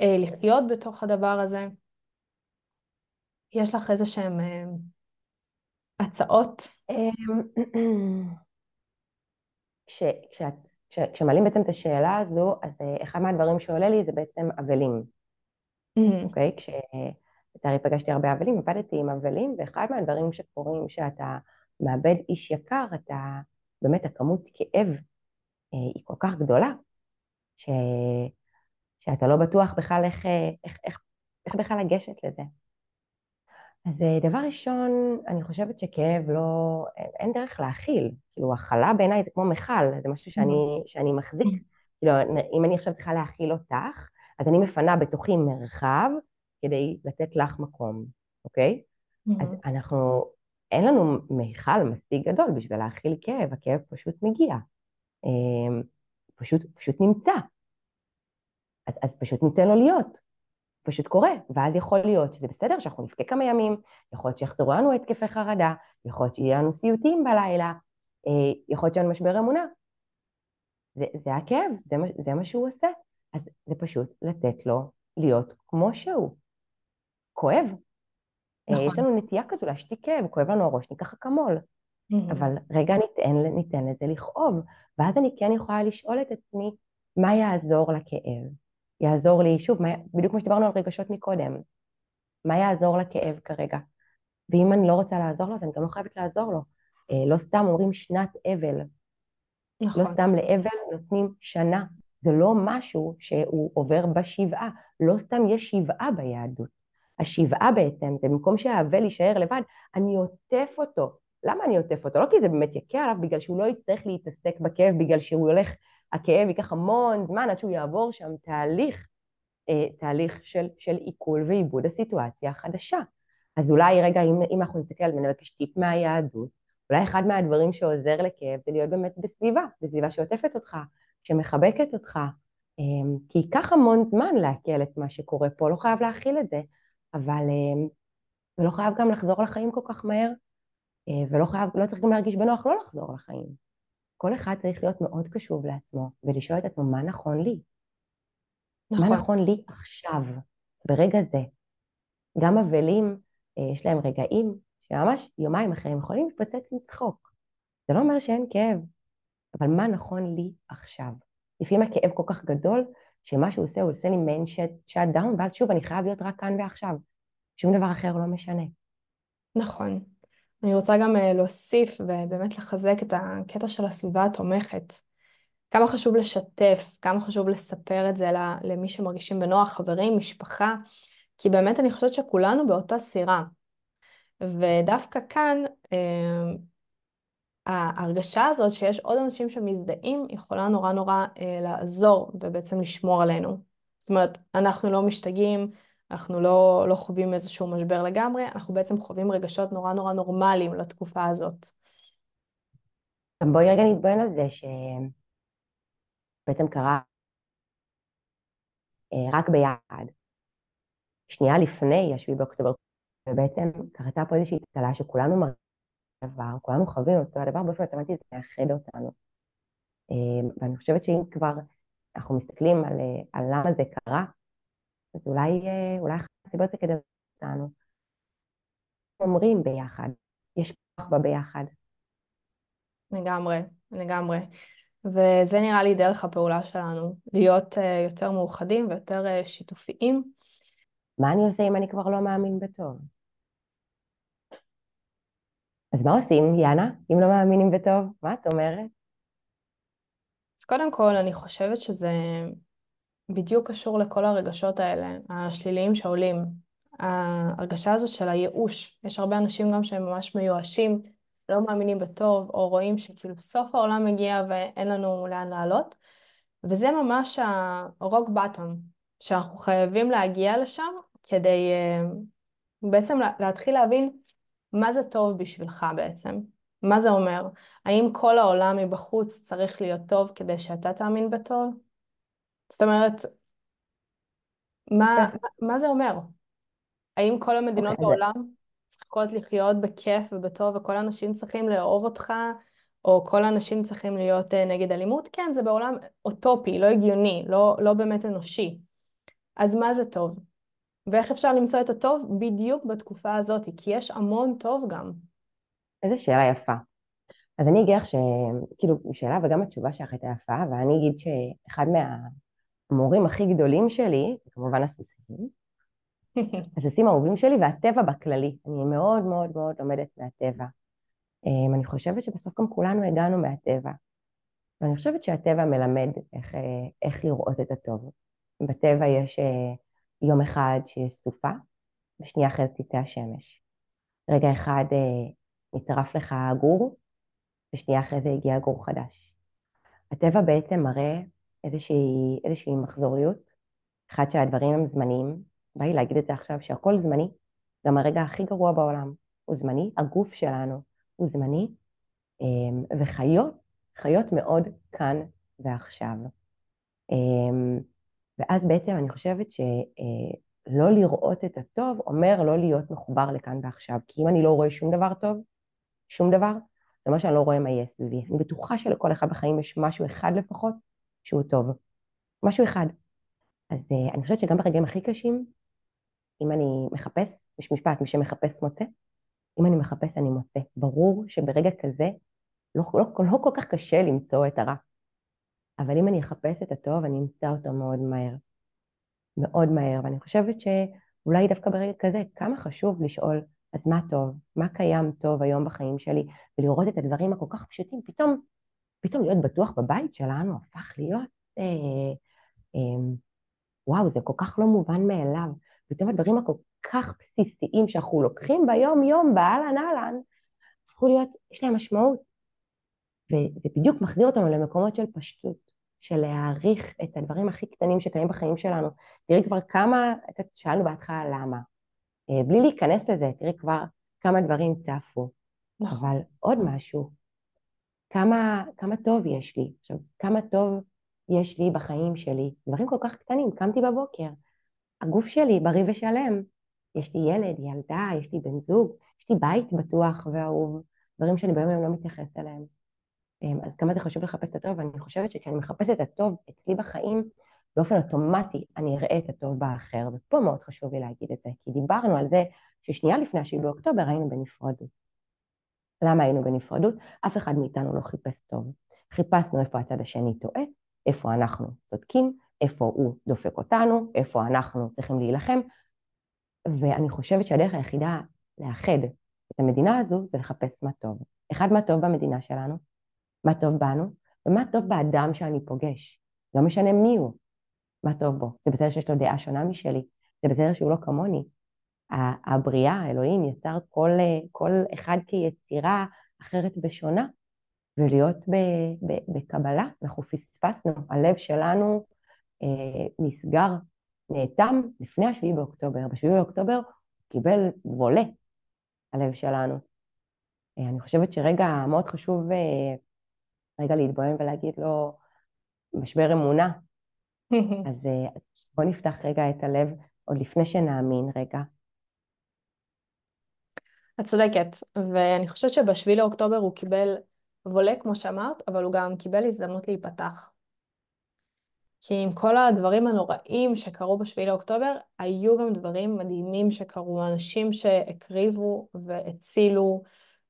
אה, לחיות בתוך הדבר הזה. יש לך איזה שהן אה, הצעות? כש, כשאת, כש, כשמעלים בעצם את השאלה הזו, אז אה, אחד מהדברים שעולה לי זה בעצם אבלים. אוקיי? mm-hmm. Okay? כשלצערי פגשתי הרבה אבלים, עבדתי עם אבלים, ואחד מהדברים שקורים שאתה מאבד איש יקר, אתה באמת הכמות כאב אה, היא כל כך גדולה, ש... שאתה לא בטוח בכלל איך, אה, איך, איך, איך בכלל לגשת לזה. אז אה, דבר ראשון, אני חושבת שכאב לא, אין דרך להכיל. כאילו, הכלה בעיניי זה כמו מכל, זה משהו שאני, שאני מחזיק. כאילו, אם אני עכשיו צריכה להכיל אותך, אז אני מפנה בתוכי מרחב כדי לתת לך מקום, אוקיי? אז אנחנו, אין לנו מיכל מספיק גדול בשביל להכיל כאב, הכאב פשוט מגיע. אמ, פשוט, פשוט נמצא. אז, אז פשוט ניתן לו להיות. פשוט קורה, ואז יכול להיות שזה בסדר שאנחנו נבכה כמה ימים, יכול להיות שיחזרו לנו התקפי חרדה, יכול להיות שיהיה לנו סיוטים בלילה, אה, יכול להיות שיהיה לנו משבר אמונה. זה, זה הכאב, זה, זה מה שהוא עושה. אז זה פשוט לתת לו להיות כמו שהוא. כואב. אה, נכון. יש לנו נטייה כזו להשתיק כאב, כואב לנו הראש, ניקח אקמול. Mm-hmm. אבל רגע ניתן, ניתן לזה לכאוב, ואז אני כן יכולה לשאול את עצמי, מה יעזור לכאב? יעזור לי, שוב, מה, בדיוק כמו שדיברנו על רגשות מקודם, מה יעזור לכאב כרגע? ואם אני לא רוצה לעזור לו, אז אני גם לא חייבת לעזור לו. אה, לא סתם אומרים שנת אבל. נכון. לא סתם לאבל נותנים שנה. זה לא משהו שהוא עובר בשבעה. לא סתם יש שבעה ביהדות. השבעה בעצם, זה במקום שהאבל יישאר לבד, אני עוטף אותו. למה אני עוטף אותו? לא כי זה באמת יקה עליו, בגלל שהוא לא יצטרך להתעסק בכאב, בגלל שהוא הולך הכאב ייקח המון זמן עד שהוא יעבור שם תהליך, אה, תהליך של, של עיכול ועיבוד הסיטואציה החדשה. אז אולי רגע, אם, אם אנחנו נסתכל ונבקש טיפ מהיהדות, אולי אחד מהדברים שעוזר לכאב זה להיות באמת בסביבה, בסביבה שעוטפת אותך, שמחבקת אותך, אה, כי ייקח המון זמן לעכל את מה שקורה פה, לא חייב להכיל את זה, אבל אה, ולא חייב גם לחזור לחיים כל כך מהר, אה, ולא חייב, לא צריך גם להרגיש בנוח לא לחזור לחיים. כל אחד צריך להיות מאוד קשוב לעצמו ולשאול את עצמו מה נכון לי. נכון. מה נכון לי עכשיו, ברגע זה. גם אבלים, אה, יש להם רגעים שממש יומיים אחרי הם יכולים להתפוצץ מצחוק. זה לא אומר שאין כאב, אבל מה נכון לי עכשיו? לפעמים הכאב כל כך גדול, שמה שהוא עושה, הוא עושה לי מעין שאט דאון, ואז שוב, אני חייב להיות רק כאן ועכשיו. שום דבר אחר לא משנה. נכון. אני רוצה גם אה, להוסיף ובאמת לחזק את הקטע של הסביבה התומכת. כמה חשוב לשתף, כמה חשוב לספר את זה למי שמרגישים בנוח, חברים, משפחה, כי באמת אני חושבת שכולנו באותה סירה. ודווקא כאן, אה, ההרגשה הזאת שיש עוד אנשים שמזדהים יכולה נורא נורא אה, לעזור ובעצם לשמור עלינו. זאת אומרת, אנחנו לא משתגעים, אנחנו לא, לא חווים איזשהו משבר לגמרי, אנחנו בעצם חווים רגשות נורא נורא נורמליים לתקופה הזאת. בואי רגע נתבונן על זה שבעצם קרה אה, רק ביחד. שנייה לפני השביעי באוקטובר, ובעצם קרתה פה איזושהי טלטלה שכולנו מרגישים דבר, כולנו חווים אותו הדבר, באופן אוטומטי זה מאחד אותנו. אה, ואני חושבת שאם כבר אנחנו מסתכלים על, אה, על למה זה קרה, אז אולי, אה, אולי אחת הסיבות זה כדי אותנו. אומרים ביחד, יש כוח בביחד. לגמרי, לגמרי. וזה נראה לי דרך הפעולה שלנו, להיות uh, יותר מאוחדים ויותר uh, שיתופיים. מה אני עושה אם אני כבר לא מאמין בטוב? אז מה עושים, יאנה, אם לא מאמינים בטוב? מה את אומרת? אז קודם כל, אני חושבת שזה בדיוק קשור לכל הרגשות האלה, השליליים שעולים. ההרגשה הזאת של הייאוש. יש הרבה אנשים גם שהם ממש מיואשים, לא מאמינים בטוב, או רואים שכאילו סוף העולם מגיע ואין לנו לאן לעלות. וזה ממש ה-rock bottom, שאנחנו חייבים להגיע לשם כדי uh, בעצם להתחיל להבין מה זה טוב בשבילך בעצם. מה זה אומר? האם כל העולם מבחוץ צריך להיות טוב כדי שאתה תאמין בטוב? זאת אומרת, מה, כן. מה זה אומר? האם כל המדינות אוקיי, בעולם צריכות לחיות בכיף ובטוב וכל האנשים צריכים לאהוב אותך, או כל האנשים צריכים להיות uh, נגד אלימות? כן, זה בעולם אוטופי, לא הגיוני, לא, לא באמת אנושי. אז מה זה טוב? ואיך אפשר למצוא את הטוב? בדיוק בתקופה הזאת, כי יש המון טוב גם. איזה שאלה יפה. אז אני אגיד לך ש... כאילו, שאלה וגם התשובה שלך הייתה יפה, ואני אגיד שאחד מה... המורים הכי גדולים שלי, כמובן הסוסים, הסוסים האהובים שלי והטבע בכללי. אני מאוד מאוד מאוד לומדת מהטבע. אמ, אני חושבת שבסוף גם כולנו הגענו מהטבע. ואני חושבת שהטבע מלמד איך, אה, איך לראות את הטוב. בטבע יש אה, יום אחד שיש סופה, ושנייה אחרת תצא השמש. רגע אחד אה, נטרף לך הגור, ושנייה אחרי זה הגיע גור חדש. הטבע בעצם מראה איזושהי, איזושהי מחזוריות, אחד שהדברים הם זמניים, בא לי להגיד את זה עכשיו, שהכל זמני, גם הרגע הכי גרוע בעולם. הוא זמני, הגוף שלנו הוא זמני, אמ, וחיות, חיות מאוד כאן ועכשיו. אמ, ואז בעצם אני חושבת שלא לראות את הטוב אומר לא להיות מחובר לכאן ועכשיו, כי אם אני לא רואה שום דבר טוב, שום דבר, זה אומר שאני לא רואה מה יהיה סביבי. אני בטוחה שלכל אחד בחיים יש משהו אחד לפחות שהוא טוב. משהו אחד. אז uh, אני חושבת שגם ברגעים הכי קשים, אם אני מחפש, יש משפט, מי שמחפש מוצא, אם אני מחפש אני מוצא. ברור שברגע כזה לא, לא, לא כל כך קשה למצוא את הרע. אבל אם אני אחפש את הטוב, אני אמצא אותו מאוד מהר. מאוד מהר. ואני חושבת שאולי דווקא ברגע כזה, כמה חשוב לשאול, אז מה טוב? מה קיים טוב היום בחיים שלי? ולראות את הדברים הכל כך פשוטים. פתאום, פתאום להיות בטוח בבית שלנו הפך להיות, אה, אה, וואו, זה כל כך לא מובן מאליו. פתאום הדברים הכל כך בסיסיים שאנחנו לוקחים ביום-יום, באהלן אהלן, הפכו להיות, יש להם משמעות. וזה בדיוק מחזיר אותנו למקומות של פשטות, של להעריך את הדברים הכי קטנים שקיימים בחיים שלנו. תראי כבר כמה, שאלנו בהתחלה למה. אה, בלי להיכנס לזה, תראי כבר כמה דברים צפו. נכון. אבל עוד משהו, כמה, כמה טוב יש לי. עכשיו, כמה טוב יש לי בחיים שלי. דברים כל כך קטנים, קמתי בבוקר, הגוף שלי בריא ושלם. יש לי ילד, ילדה, יש לי בן זוג, יש לי בית בטוח ואהוב, דברים שאני ביום יום לא מתייחס אליהם. אמ, אז כמה זה חשוב לחפש את הטוב, ואני חושבת שכשאני מחפשת את הטוב אצלי בחיים, באופן אוטומטי אני אראה את הטוב באחר, ופה מאוד חשוב לי להגיד את זה, כי דיברנו על זה ששנייה לפני השביעי באוקטובר היינו בנפרדות. למה היינו בנפרדות? אף אחד מאיתנו לא חיפש טוב. חיפשנו איפה הצד השני טועה, איפה אנחנו צודקים, איפה הוא דופק אותנו, איפה אנחנו צריכים להילחם, ואני חושבת שהדרך היחידה לאחד את המדינה הזו זה לחפש מה טוב. אחד, מה טוב במדינה שלנו, מה טוב בנו, ומה טוב באדם שאני פוגש. לא משנה מי הוא, מה טוב בו. זה בסדר שיש לו דעה שונה משלי, זה בסדר שהוא לא כמוני. הבריאה, האלוהים, יצר כל, כל אחד כיצירה אחרת ושונה, ולהיות ב, ב, בקבלה, אנחנו פספסנו, הלב שלנו אה, נסגר, נאטם לפני השביעי באוקטובר. בשביעי באוקטובר הוא קיבל וולה, הלב שלנו. אה, אני חושבת שרגע מאוד חשוב אה, רגע להתבוהם ולהגיד לו, משבר אמונה. אז אה, בוא נפתח רגע את הלב עוד לפני שנאמין רגע. את צודקת, ואני חושבת שבשביל לאוקטובר הוא קיבל וולה, כמו שאמרת, אבל הוא גם קיבל הזדמנות להיפתח. כי עם כל הדברים הנוראים שקרו בשביל לאוקטובר, היו גם דברים מדהימים שקרו, אנשים שהקריבו והצילו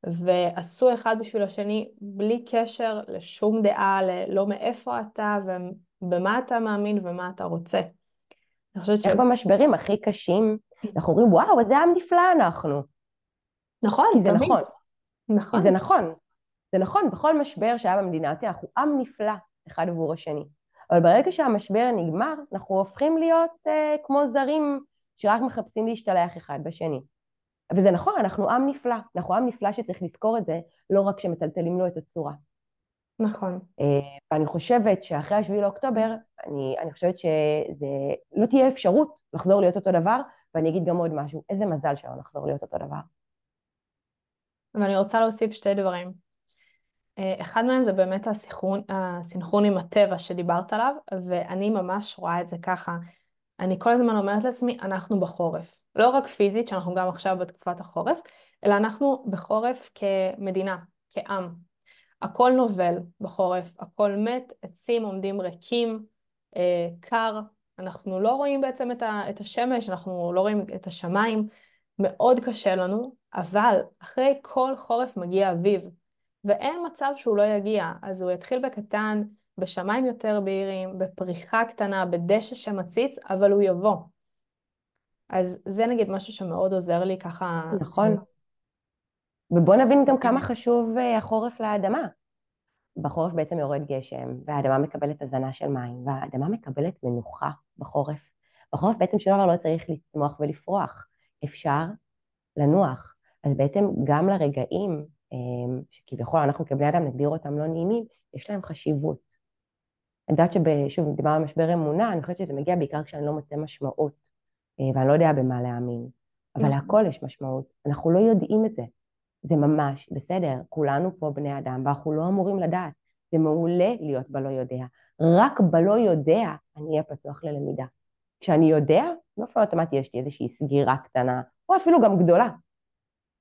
ועשו אחד בשביל השני בלי קשר לשום דעה, ללא מאיפה אתה ובמה אתה מאמין ומה אתה רוצה. אני חושבת ש... במשברים הכי קשים, אנחנו אומרים, וואו, איזה עם נפלא אנחנו. נכון, כי זה תמיד. נכון. נכון. זה נכון. זה נכון, בכל משבר שהיה במדינה, אנחנו עם נפלא אחד עבור השני. אבל ברגע שהמשבר נגמר, אנחנו הופכים להיות אה, כמו זרים שרק מחפשים להשתלח אחד בשני. וזה נכון, אנחנו עם נפלא, אנחנו עם נפלא שצריך לזכור את זה, לא רק כשמטלטלים לו את הצורה. נכון. אה, ואני חושבת שאחרי השביעי לאוקטובר, אני, אני חושבת שזה לא תהיה אפשרות לחזור להיות אותו דבר, ואני אגיד גם עוד משהו, איזה מזל שלא נחזור להיות אותו דבר. ואני רוצה להוסיף שתי דברים. אה, אחד מהם זה באמת הסינכרון, הסינכרון עם הטבע שדיברת עליו, ואני ממש רואה את זה ככה. אני כל הזמן אומרת לעצמי, אנחנו בחורף. לא רק פיזית, שאנחנו גם עכשיו בתקופת החורף, אלא אנחנו בחורף כמדינה, כעם. הכל נובל בחורף, הכל מת, עצים עומדים ריקים, אה, קר, אנחנו לא רואים בעצם את, השמש, אנחנו לא רואים את השמיים, מאוד קשה לנו, אבל אחרי כל חורף מגיע אביב, ואין מצב שהוא לא יגיע, אז הוא יתחיל בקטן, בשמיים יותר בהירים, בפריחה קטנה, בדשא שמציץ, אבל הוא יבוא. אז זה נגיד משהו שמאוד עוזר לי ככה. נכון. ובוא נבין גם כמה חשוב אה, החורף לאדמה. בחורף בעצם יורד גשם, והאדמה מקבלת הזנה של מים, והאדמה מקבלת מנוחה בחורף. בחורף בעצם שום דבר לא צריך לצמוח ולפרוח, אפשר לנוח. אז בעצם גם לרגעים אמ, שכביכול אנחנו כבני אדם נגדיר אותם לא נעימים, יש להם חשיבות. אני יודעת ששוב, דיברנו על משבר אמונה, אני חושבת שזה מגיע בעיקר כשאני לא מוצא משמעות, אה, ואני לא יודע במה להאמין. אבל נכון. להכל יש משמעות, אנחנו לא יודעים את זה. זה ממש בסדר, כולנו פה בני אדם, ואנחנו לא אמורים לדעת. זה מעולה להיות בלא יודע. רק בלא יודע אני אהיה פתוח ללמידה. כשאני יודע, באופן אוטומטי יש לי איזושהי סגירה קטנה, או אפילו גם גדולה.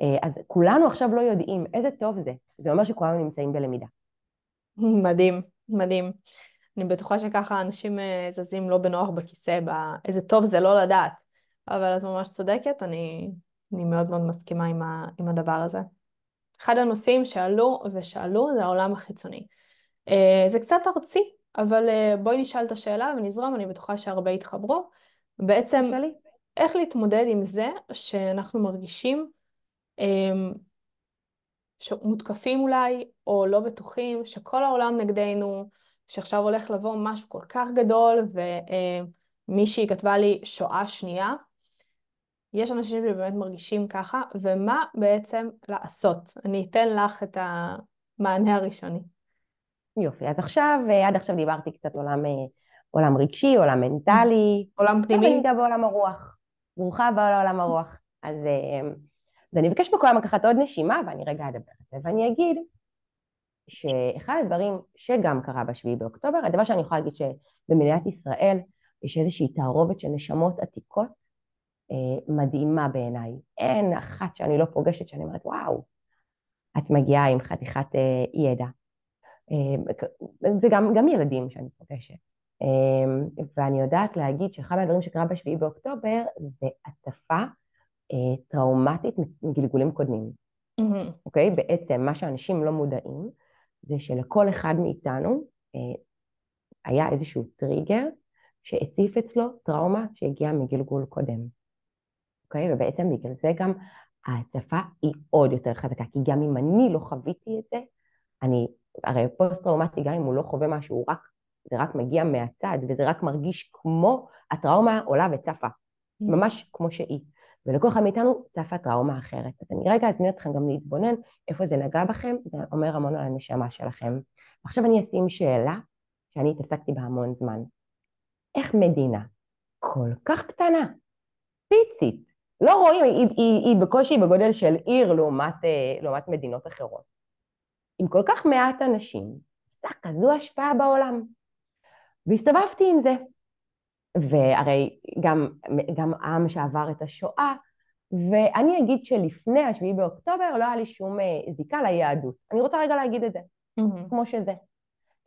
אה, אז כולנו עכשיו לא יודעים, איזה טוב זה. זה אומר שכולנו נמצאים בלמידה. מדהים, מדהים. אני בטוחה שככה אנשים אה, זזים לא בנוח בכיסא, איזה טוב זה לא לדעת. אבל את ממש צודקת, אני, אני מאוד מאוד מסכימה עם, ה, עם הדבר הזה. אחד הנושאים שעלו ושאלו זה העולם החיצוני. Uh, זה קצת ארצי, אבל בואי נשאל את השאלה ונזרום, אני בטוחה שהרבה יתחברו. בעצם, שלי. איך להתמודד עם זה שאנחנו מרגישים um, שמותקפים אולי, או לא בטוחים, שכל העולם נגדנו, שעכשיו הולך לבוא משהו כל כך גדול, ומישהי אה, כתבה לי שואה שנייה. יש אנשים שבאמת מרגישים ככה, ומה בעצם לעשות? אני אתן לך את המענה הראשוני. יופי, אז עכשיו, אה, עד עכשיו דיברתי קצת עולם, אה, עולם רגשי, עולם מנטלי. עולם פנימי. אני אגע בעולם הרוח. ברוכה הבאה לעולם הרוח. אז, אז אני אבקש מכולם לקחת עוד נשימה, ואני רגע אדבר על זה, ואני אגיד שאחד הדברים שגם קרה בשביעי באוקטובר, הדבר שאני יכולה להגיד שבמדינת ישראל יש איזושהי תערובת של נשמות עתיקות אה, מדהימה בעיניי. אין אחת שאני לא פוגשת שאני אומרת, וואו, את מגיעה עם חתיכת אה, ידע. אה, זה גם, גם ילדים שאני פוגשת. אה, ואני יודעת להגיד שאחד מהדברים שקרה בשביעי באוקטובר זה הצפה אה, טראומטית מגלגולים קודמים. Mm-hmm. אוקיי? בעצם מה שאנשים לא מודעים זה שלכל אחד מאיתנו אה, היה איזשהו טריגר שהציף אצלו טראומה שהגיעה מגלגול קודם. אוקיי? ובעצם בגלל זה גם ההצפה היא עוד יותר חזקה, כי גם אם אני לא חוויתי את זה, אני, הרי פוסט-טראומטי, גם אם הוא לא חווה משהו, רק, זה רק מגיע מהצד, וזה רק מרגיש כמו הטראומה עולה וצפה, mm. ממש כמו שהיא. ולכל אחד מאיתנו צפה טראומה אחרת. אז אני רגע אזמין אתכם גם להתבונן איפה זה נגע בכם, זה אומר המון על הנשמה שלכם. עכשיו אני אשים שאלה שאני התעסקתי בה המון זמן. איך מדינה כל כך קטנה, פיצית, לא רואים, היא, היא, היא היא בקושי בגודל של עיר לעומת, אה, לעומת מדינות אחרות, עם כל כך מעט אנשים, עשה כזו השפעה בעולם. והסתובבתי עם זה, והרי גם, גם עם שעבר את השואה, ואני אגיד שלפני השביעי באוקטובר לא היה לי שום אה, זיקה ליהדות. אני רוצה רגע להגיד את זה, mm-hmm. כמו שזה.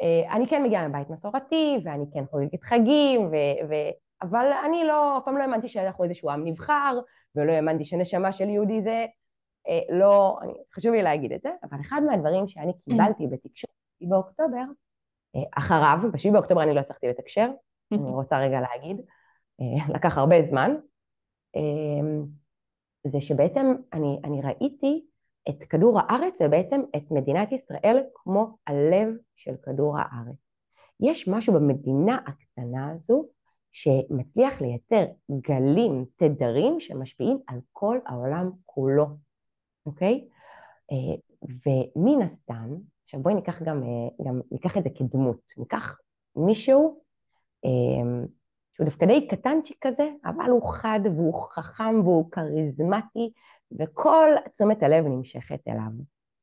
אה, אני כן מגיעה מבית מסורתי, ואני כן חוגגת חגים, ו- ו- אבל אני לא, אף פעם לא האמנתי שאנחנו איזשהו עם נבחר, ולא האמנתי שנשמה של יהודי זה, אה, לא, אני, חשוב לי להגיד את זה, אבל אחד מהדברים שאני קיבלתי בתקשורת באוקטובר, אחריו, ב-7 באוקטובר אני לא הצלחתי לתקשר, אני רוצה רגע להגיד, אה, לקח הרבה זמן, אה, זה שבעצם אני, אני ראיתי את כדור הארץ ובעצם את מדינת ישראל כמו הלב של כדור הארץ. יש משהו במדינה הקטנה הזו שמצליח לייצר גלים, תדרים שמשפיעים על כל העולם כולו, אוקיי? אה, ומן הסתם, עכשיו בואי ניקח גם, גם ניקח את זה כדמות, ניקח מישהו אמ, שהוא דווקא די קטנצ'יק כזה, אבל הוא חד והוא חכם והוא כריזמטי, וכל תשומת הלב נמשכת אליו,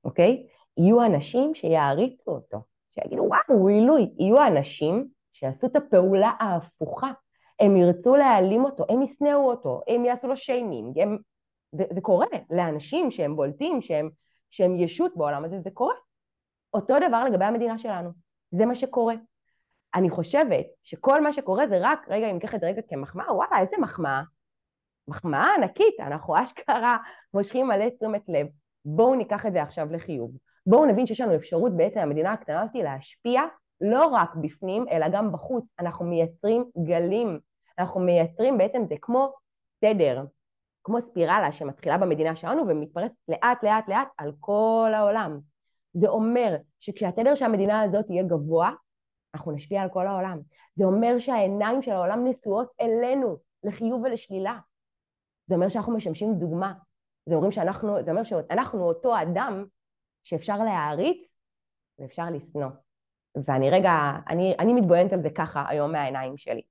אוקיי? יהיו אנשים שיעריצו אותו, שיגידו, וואו, הוא עילוי. יהיו אנשים שיעשו את הפעולה ההפוכה. הם ירצו להעלים אותו, הם ישנאו אותו, הם יעשו לו שיימינג, הם... זה, זה קורה לאנשים שהם בולטים, שהם, שהם ישות בעולם הזה, זה קורה. אותו דבר לגבי המדינה שלנו, זה מה שקורה. אני חושבת שכל מה שקורה זה רק, רגע, אם ניקח את זה רגע כמחמאה, וואלה, איזה מחמאה. מחמאה ענקית, אנחנו אשכרה מושכים מלא תשומת לב. בואו ניקח את זה עכשיו לחיוב. בואו נבין שיש לנו אפשרות בעצם, המדינה הקטנה הזאת, להשפיע לא רק בפנים, אלא גם בחוץ. אנחנו מייצרים גלים. אנחנו מייצרים בעצם, זה כמו תדר, כמו ספירלה שמתחילה במדינה שלנו ומתפרסת לאט לאט לאט על כל העולם. זה אומר שכשהתדר של המדינה הזאת יהיה גבוה, אנחנו נשפיע על כל העולם. זה אומר שהעיניים של העולם נשואות אלינו, לחיוב ולשלילה. זה אומר שאנחנו משמשים דוגמה. זה אומר שאנחנו, זה אומר שאנחנו אותו אדם שאפשר להעריץ ואפשר לשנוא. ואני רגע, אני, אני מתבוננת על זה ככה היום מהעיניים שלי.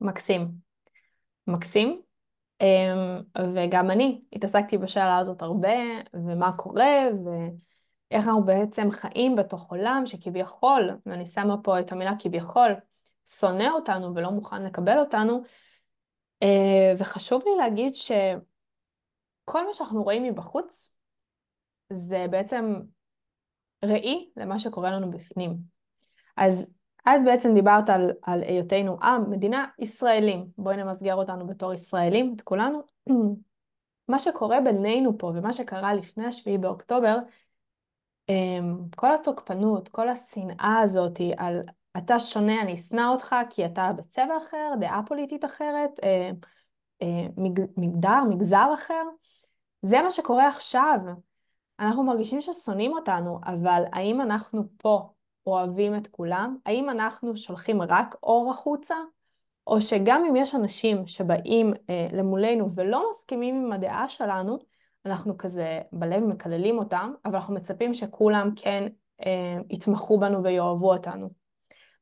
מקסים. מקסים. אמ, וגם אני התעסקתי בשאלה הזאת הרבה, ומה קורה, ואיך אנחנו בעצם חיים בתוך עולם שכביכול, ואני שמה פה את המילה כביכול, שונא אותנו ולא מוכן לקבל אותנו, אה, וחשוב לי להגיד שכל מה שאנחנו רואים מבחוץ, זה בעצם ראי למה שקורה לנו בפנים. אז את בעצם דיברת על, על היותנו עם, מדינה ישראלים. בואי נמסגר אותנו בתור ישראלים, את כולנו. מה שקורה בינינו פה ומה שקרה לפני השביעי באוקטובר, כל התוקפנות, כל השנאה הזאת על אתה שונה, אני אשנא אותך כי אתה בצבע אחר, דעה פוליטית אחרת, אה, אה, מגדר, מגזר אחר, זה מה שקורה עכשיו. אנחנו מרגישים ששונאים אותנו, אבל האם אנחנו פה אוהבים את כולם? האם אנחנו שולחים רק אור החוצה? או שגם אם יש אנשים שבאים אה, למולנו ולא מסכימים עם הדעה שלנו, אנחנו כזה בלב מקללים אותם, אבל אנחנו מצפים שכולם כן אה, יתמכו בנו ויאהבו אותנו.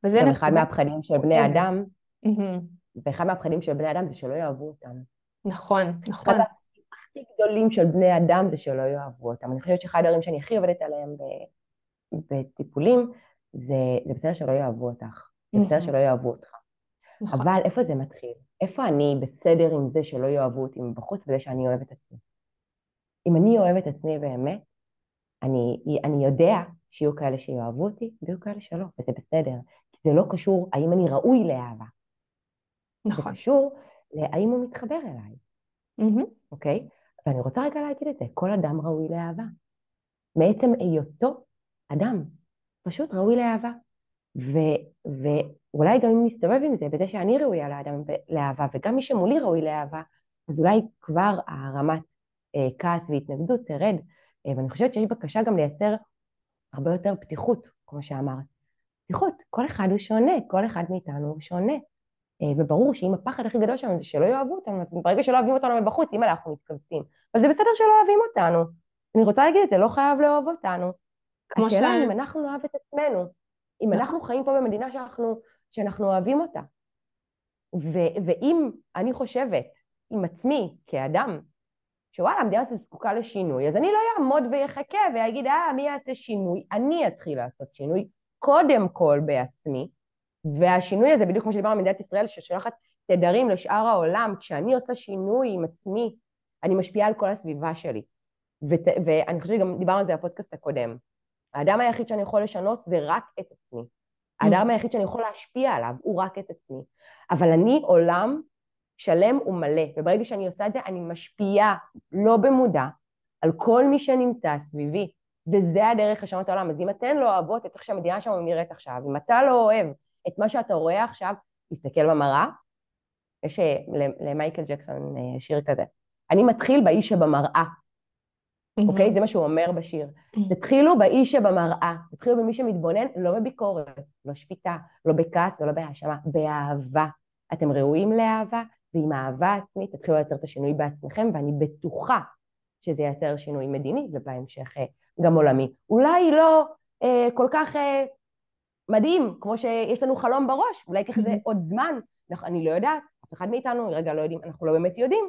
וזה גם נקודה... אחד מהפחדים של בני אדם, ואחד מהפחדים של בני אדם זה שלא יאהבו אותנו. נכון, נכון. אחד הכי גדולים של בני אדם זה שלא יאהבו אותם. אני חושבת שאחד הדברים שאני הכי עובדת עליהם בטיפולים, זה, זה בסדר שלא יאהבו אותך, זה בסדר שלא יאהבו אותך. נכון. אבל איפה זה מתחיל? איפה אני בסדר עם זה שלא יאהבו אותי מבחוץ וזה שאני אוהבת את עצמי? אם אני אוהבת את עצמי באמת, אני, אני יודע שיהיו כאלה שיאהבו אותי ויהיו כאלה שלא, וזה בסדר. כי זה לא קשור האם אני ראוי לאהבה. נכון. זה קשור להאם הוא מתחבר אליי. Mm-hmm. אוקיי? ואני רוצה רגע להגיד את זה, כל אדם ראוי לאהבה. מעצם היותו אדם. פשוט ראוי לאהבה. ו- ואולי גם אם נסתובב עם זה, בזה שאני ראויה לאדם לאהבה, וגם מי שמולי ראוי לאהבה, אז אולי כבר הרמת כעס והתנגדות תרד. אה, ואני חושבת שיש בקשה גם לייצר הרבה יותר פתיחות, כמו שאמרת. פתיחות, כל אחד הוא שונה, כל אחד מאיתנו הוא שונה. אה, וברור שאם הפחד הכי גדול שלנו זה שלא יאהבו אותנו, אז ברגע שלא אוהבים אותנו מבחוץ, אם אנחנו מתכווצים. אבל זה בסדר שלא אוהבים אותנו. אני רוצה להגיד את זה, לא חייב לאהוב אותנו. השאלה היא אם אנחנו נאהב את עצמנו, אם נכון. אנחנו חיים פה במדינה שאנחנו, שאנחנו אוהבים אותה. ו- ואם אני חושבת עם עצמי כאדם, שוואלה, המדינה הזאת זקוקה לשינוי, אז אני לא אעמוד ויחכה ויגיד, אה, מי יעשה שינוי? אני אתחיל לעשות שינוי, קודם כל בעצמי, והשינוי הזה, בדיוק כמו שדיברנו על מדינת ישראל, ששולחת תדרים לשאר העולם, כשאני עושה שינוי עם עצמי, אני משפיעה על כל הסביבה שלי. ות, ואני חושבת שגם דיברנו על זה בפודקאסט הקודם. האדם היחיד שאני יכול לשנות זה רק את עצמי. האדם mm. היחיד שאני יכול להשפיע עליו הוא רק את עצמי. אבל אני עולם שלם ומלא, וברגע שאני עושה את זה אני משפיעה לא במודע על כל מי שנמצא סביבי, וזה הדרך לשנות העולם. אז אם אתן לא אוהבות את איך שהמדינה שלנו נראית עכשיו, אם אתה לא אוהב את מה שאתה רואה עכשיו, תסתכל במראה. יש אה, למייקל ג'קסון אה, שיר כזה. אני מתחיל באיש שבמראה. אוקיי? זה מה שהוא אומר בשיר. תתחילו באיש שבמראה, תתחילו במי שמתבונן, לא בביקורת, לא שפיטה, לא בכעס ולא בהאשמה, באהבה. אתם ראויים לאהבה, ועם אהבה עצמית תתחילו לייצר את השינוי בעצמכם, ואני בטוחה שזה ייצר שינוי מדיני, ובהמשך אה, גם עולמי. אולי לא אה, כל כך אה, מדהים, כמו שיש לנו חלום בראש, אולי ייקח לזה עוד זמן, אני לא יודעת, אף אחד מאיתנו רגע לא יודעים, אנחנו לא באמת יודעים,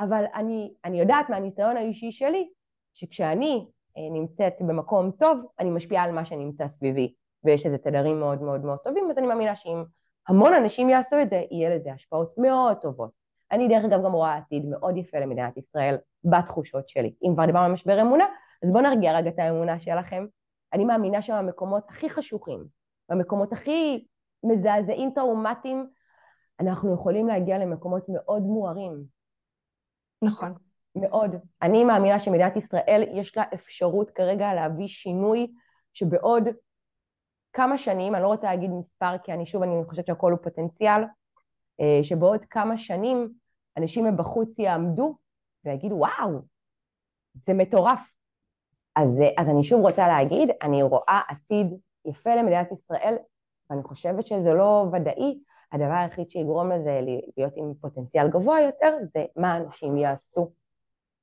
אבל אני, אני יודעת מהניסיון האישי שלי, שכשאני אה, נמצאת במקום טוב, אני משפיעה על מה שנמצא סביבי, ויש לזה תדרים מאוד מאוד מאוד טובים, אז אני מאמינה שאם המון אנשים יעשו את זה, יהיה לזה השפעות מאוד טובות. אני דרך אגב גם רואה עתיד מאוד יפה למדינת ישראל בתחושות שלי. אם כבר דיברנו על משבר אמונה, אז בואו נרגיע רגע את האמונה שלכם. אני מאמינה שבמקומות הכי חשוכים, במקומות הכי מזעזעים, טראומטיים, אנחנו יכולים להגיע למקומות מאוד מוארים. נכון. מאוד. אני מאמינה שמדינת ישראל יש לה אפשרות כרגע להביא שינוי שבעוד כמה שנים, אני לא רוצה להגיד מספר כי אני שוב, אני חושבת שהכל הוא פוטנציאל, אה, שבעוד כמה שנים אנשים מבחוץ יעמדו ויגידו וואו, זה מטורף. אז, אז אני שוב רוצה להגיד, אני רואה עתיד יפה למדינת ישראל, ואני חושבת שזה לא ודאי, הדבר היחיד שיגרום לזה להיות עם פוטנציאל גבוה יותר, זה מה אנשים יעשו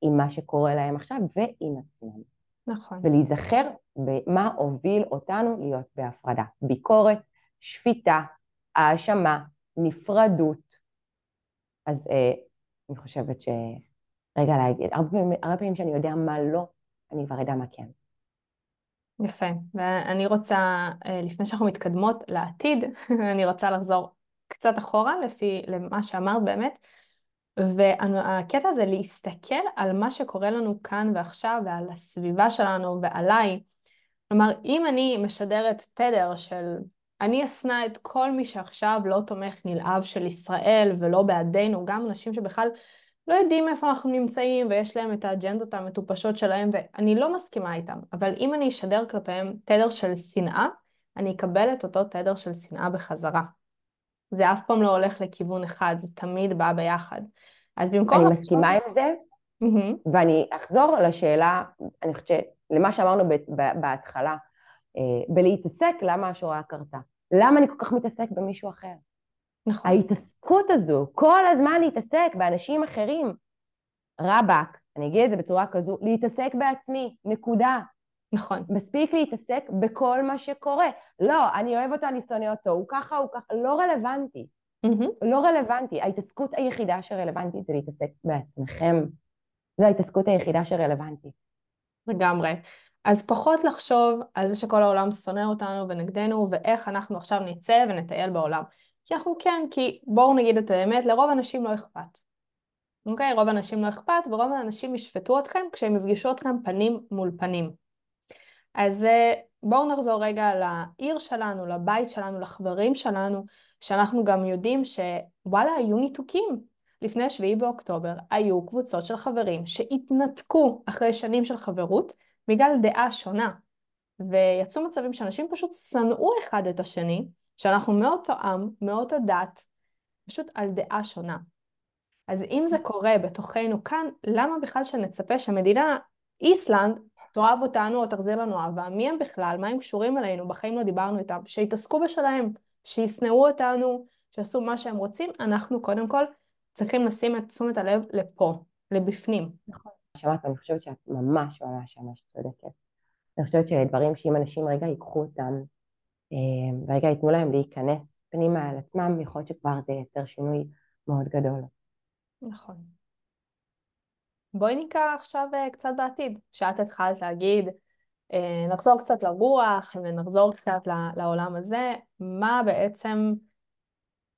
עם מה שקורה להם עכשיו ועם עצמם. נכון. ולהיזכר במה הוביל אותנו להיות בהפרדה. ביקורת, שפיטה, האשמה, נפרדות. אז אה, אני חושבת ש... רגע להגיד, הרבה הרבה פעמים שאני יודע מה לא, אני כבר אדע מה כן. יפה, ואני רוצה, אה, לפני שאנחנו מתקדמות לעתיד, אני רוצה לחזור קצת אחורה לפי למה שאמרת באמת, והקטע הזה להסתכל על מה שקורה לנו כאן ועכשיו ועל הסביבה שלנו ועליי. כלומר, אם אני משדרת תדר של אני אשנא את כל מי שעכשיו לא תומך נלהב של ישראל ולא בעדינו, גם אנשים שבכלל לא יודעים איפה אנחנו נמצאים ויש להם את האג'נדות המטופשות שלהם ואני לא מסכימה איתם, אבל אם אני אשדר כלפיהם תדר של שנאה, אני אקבל את אותו תדר של שנאה בחזרה. זה אף פעם לא הולך לכיוון אחד, זה תמיד בא ביחד. אז במקום... אני מסכימה עם זה, mm-hmm. ואני אחזור לשאלה, אני חושבת, למה שאמרנו בהתחלה, אה, בלהתעסק למה השואה קרתה. למה אני כל כך מתעסק במישהו אחר? נכון. ההתעסקות הזו, כל הזמן להתעסק באנשים אחרים. רבאק, אני אגיד את זה בצורה כזו, להתעסק בעצמי, נקודה. נכון. מספיק להתעסק בכל מה שקורה. לא, אני אוהב אותו, אני שונא אותו, הוא ככה, הוא ככה, לא רלוונטי. Mm-hmm. לא רלוונטי. ההתעסקות היחידה שרלוונטית זה להתעסק בעצמכם. זו ההתעסקות היחידה שרלוונטית. לגמרי. אז פחות לחשוב על זה שכל העולם שונא אותנו ונגדנו, ואיך אנחנו עכשיו נצא ונטייל בעולם. כי אנחנו כן, כי בואו נגיד את האמת, לרוב האנשים לא אכפת. אוקיי? רוב האנשים לא אכפת, ורוב האנשים ישפטו אתכם כשהם יפגשו אתכם פנים מול פנים. אז אה, בואו נחזור רגע לעיר שלנו, לבית שלנו, לחברים שלנו, שאנחנו גם יודעים שוואלה, היו ניתוקים. לפני 7 באוקטובר היו קבוצות של חברים שהתנתקו אחרי שנים של חברות בגלל דעה שונה. ויצאו מצבים שאנשים פשוט שנאו אחד את השני, שאנחנו מאותו עם, מאותה דת, פשוט על דעה שונה. אז אם זה קורה בתוכנו כאן, למה בכלל שנצפה שהמדינה איסלנד תאהב אותנו או תחזיר לנו אהבה? מי הם בכלל? מה הם קשורים אלינו? בחיים לא דיברנו איתם. שיתעסקו בשלהם, שישנאו אותנו, שיעשו מה שהם רוצים. אנחנו קודם כל צריכים לשים את תשומת הלב לפה, לבפנים. נכון. שמעת, אני חושבת שאת ממש ממש ממש צודקת. אני חושבת שדברים שאם אנשים רגע ייקחו אותם אה, ורגע ייתנו להם להיכנס פנימה על עצמם, יכול להיות שכבר זה ייצר שינוי מאוד גדול. נכון. בואי ניקח עכשיו אה, קצת בעתיד, שאת התחלת להגיד, אה, נחזור קצת לרוח ונחזור קצת לעולם הזה, מה בעצם,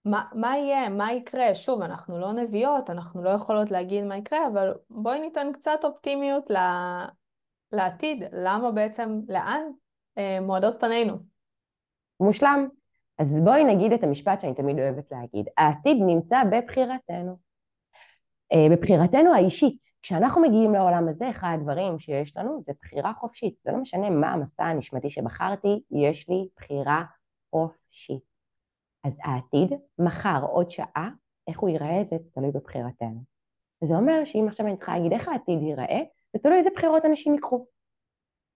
מה, מה יהיה, מה יקרה? שוב, אנחנו לא נביאות, אנחנו לא יכולות להגיד מה יקרה, אבל בואי ניתן קצת אופטימיות לעתיד, למה בעצם, לאן מועדות פנינו? מושלם. אז בואי נגיד את המשפט שאני תמיד אוהבת להגיד, העתיד נמצא בבחירתנו. אה, בבחירתנו האישית. כשאנחנו מגיעים לעולם הזה, אחד הדברים שיש לנו זה בחירה חופשית. זה לא משנה מה המסע הנשמתי שבחרתי, יש לי בחירה חופשית. אז העתיד, מחר, עוד שעה, איך הוא ייראה, זה תלוי בבחירתנו. וזה אומר שאם עכשיו אני צריכה להגיד איך העתיד ייראה, זה תלוי איזה בחירות אנשים ייקחו.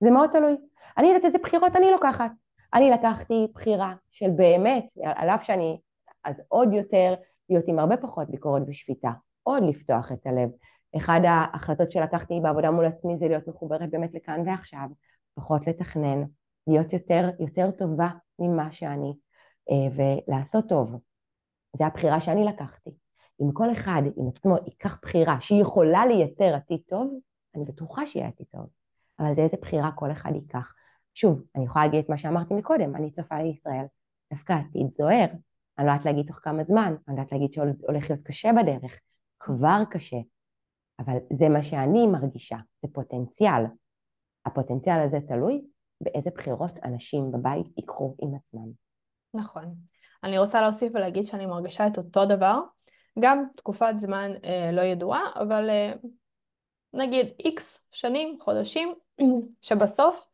זה מאוד תלוי. אני יודעת איזה בחירות אני לוקחת. אני לקחתי בחירה של באמת, על אף שאני, אז עוד יותר להיות עם הרבה פחות ביקורת ושפיטה, עוד לפתוח את הלב. אחד ההחלטות שלקחתי בעבודה מול עצמי זה להיות מחוברת באמת לכאן ועכשיו, פחות לתכנן, להיות יותר, יותר טובה ממה שאני, אה, ולעשות טוב. זו הבחירה שאני לקחתי. אם כל אחד עם עצמו ייקח בחירה שהיא יכולה לייצר עתיד טוב, אני בטוחה שיהיה עתיד טוב. אבל זה איזה בחירה כל אחד ייקח. שוב, אני יכולה להגיד את מה שאמרתי מקודם, אני צופה לישראל, דווקא עתיד זוהר, אני לא יודעת להגיד תוך כמה זמן, אני יודעת להגיד שהולך להיות קשה בדרך, כבר קשה, אבל זה מה שאני מרגישה, זה פוטנציאל. הפוטנציאל הזה תלוי באיזה בחירות אנשים בבית ייקחו עם עצמם. נכון. אני רוצה להוסיף ולהגיד שאני מרגישה את אותו דבר, גם תקופת זמן אה, לא ידועה, אבל אה, נגיד איקס שנים, חודשים, שבסוף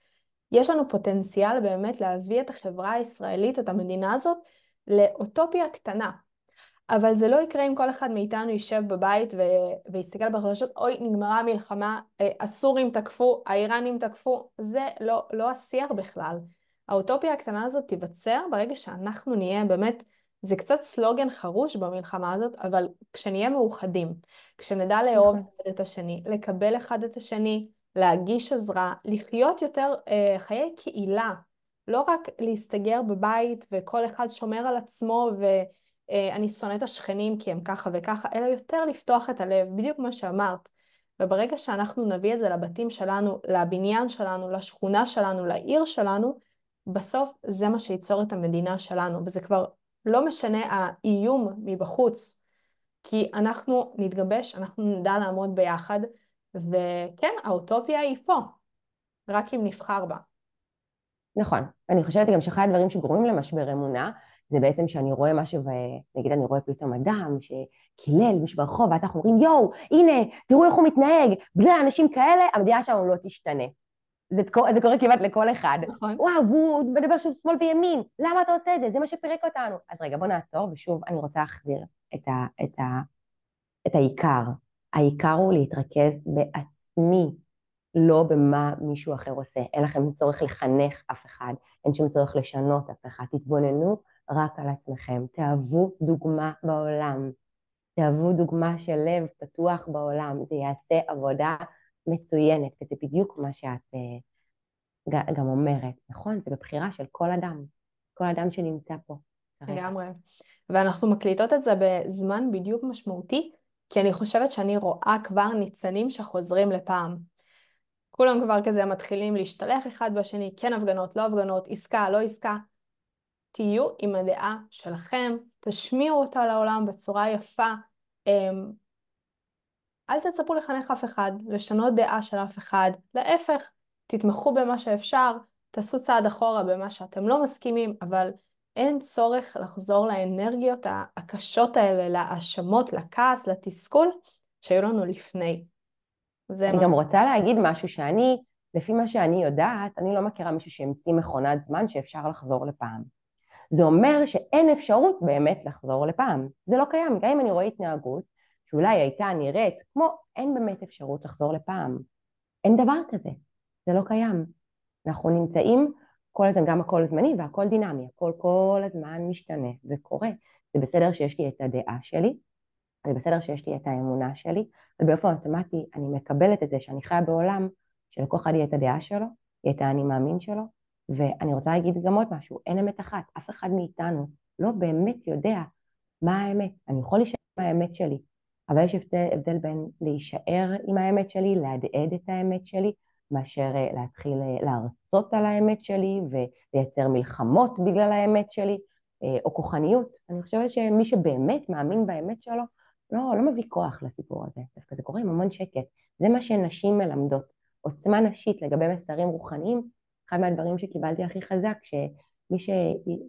יש לנו פוטנציאל באמת להביא את החברה הישראלית, את המדינה הזאת, לאוטופיה קטנה. אבל זה לא יקרה אם כל אחד מאיתנו יישב בבית ו- ויסתכל בחדשות, אוי, נגמרה המלחמה, אה, הסורים תקפו, האיראנים תקפו, זה לא, לא השיח בכלל. האוטופיה הקטנה הזאת תיווצר ברגע שאנחנו נהיה באמת, זה קצת סלוגן חרוש במלחמה הזאת, אבל כשנהיה מאוחדים, כשנדע לאהוב נכון. אחד את השני, לקבל אחד את השני, להגיש עזרה, לחיות יותר אה, חיי קהילה, לא רק להסתגר בבית וכל אחד שומר על עצמו ואני אה, שונא את השכנים כי הם ככה וככה, אלא יותר לפתוח את הלב, בדיוק כמו שאמרת. וברגע שאנחנו נביא את זה לבתים שלנו, לבניין שלנו, לשכונה שלנו, לעיר שלנו, בסוף זה מה שייצור את המדינה שלנו, וזה כבר לא משנה האיום מבחוץ, כי אנחנו נתגבש, אנחנו נדע לעמוד ביחד, וכן, האוטופיה היא פה, רק אם נבחר בה. נכון. אני חושבת גם שאחד הדברים שגורמים למשבר אמונה, זה בעצם שאני רואה משהו, ונגיד אני רואה פתאום אדם שקילל מישהו ברחוב, ואז אנחנו אומרים, יואו, הנה, תראו איך הוא מתנהג, בלי אנשים כאלה, המדינה שלנו לא תשתנה. זה, זה קורה כמעט לכל אחד. נכון. וואו, והוא מדבר שוב שמאל וימין, למה אתה עושה את זה? זה מה שפירק אותנו. אז רגע, בוא נעצור, ושוב, אני רוצה להחזיר את, ה, את, ה, את העיקר. העיקר הוא להתרכז בעצמי, לא במה מישהו אחר עושה. אין לכם צורך לחנך אף אחד, אין שום צורך לשנות אף אחד. תתבוננו רק על עצמכם. תהוו דוגמה בעולם. תהוו דוגמה של לב פתוח בעולם. זה יעשה עבודה מצוינת, וזה בדיוק מה שאת uh, גם אומרת. נכון? זה בבחירה של כל אדם. כל אדם שנמצא פה. לגמרי. ואנחנו מקליטות את זה בזמן בדיוק משמעותי, כי אני חושבת שאני רואה כבר ניצנים שחוזרים לפעם. כולם כבר כזה מתחילים להשתלח אחד בשני, כן הפגנות, לא הפגנות, עסקה, לא עסקה. תהיו עם הדעה שלכם, תשמיעו אותה לעולם בצורה יפה. אמ, אל תצפו לחנך אף אחד, לשנות דעה של אף אחד. להפך, תתמכו במה שאפשר, תעשו צעד אחורה במה שאתם לא מסכימים, אבל אין צורך לחזור לאנרגיות הקשות האלה, להאשמות, לכעס, לתסכול, שהיו לנו לפני. אני מה... גם רוצה להגיד משהו שאני, לפי מה שאני יודעת, אני לא מכירה מישהו שהמציא מכונת זמן שאפשר לחזור לפעם. זה אומר שאין אפשרות באמת לחזור לפעם. זה לא קיים. גם אם אני רואה התנהגות שאולי הייתה נראית כמו, אין באמת אפשרות לחזור לפעם. אין דבר כזה. זה לא קיים. אנחנו נמצאים כל הזמן, גם הכל זמני והכל דינמי, הכל כל הזמן משתנה וקורה. זה בסדר שיש לי את הדעה שלי, זה בסדר שיש לי את האמונה שלי, ובאופן אוטומטי אני מקבלת את זה שאני חיה בעולם שלכל אחד יהיה את הדעה שלו, יהיה את האני מאמין שלו, ואני רוצה להגיד גם עוד משהו, אין אמת אחת, אף אחד מאיתנו לא באמת יודע מה האמת. אני יכול להישאר עם האמת שלי, אבל יש הבדל, הבדל בין להישאר עם האמת שלי, להדהד את האמת שלי, מאשר אה, להתחיל אה, להרצות על האמת שלי ולייצר מלחמות בגלל האמת שלי, אה, או כוחניות. אני חושבת שמי שבאמת מאמין באמת שלו, לא, לא מביא כוח לסיפור הזה, דווקא זה קורה עם המון שקט. זה מה שנשים מלמדות. עוצמה נשית לגבי מסרים רוחניים, אחד מהדברים שקיבלתי הכי חזק, שמי ש...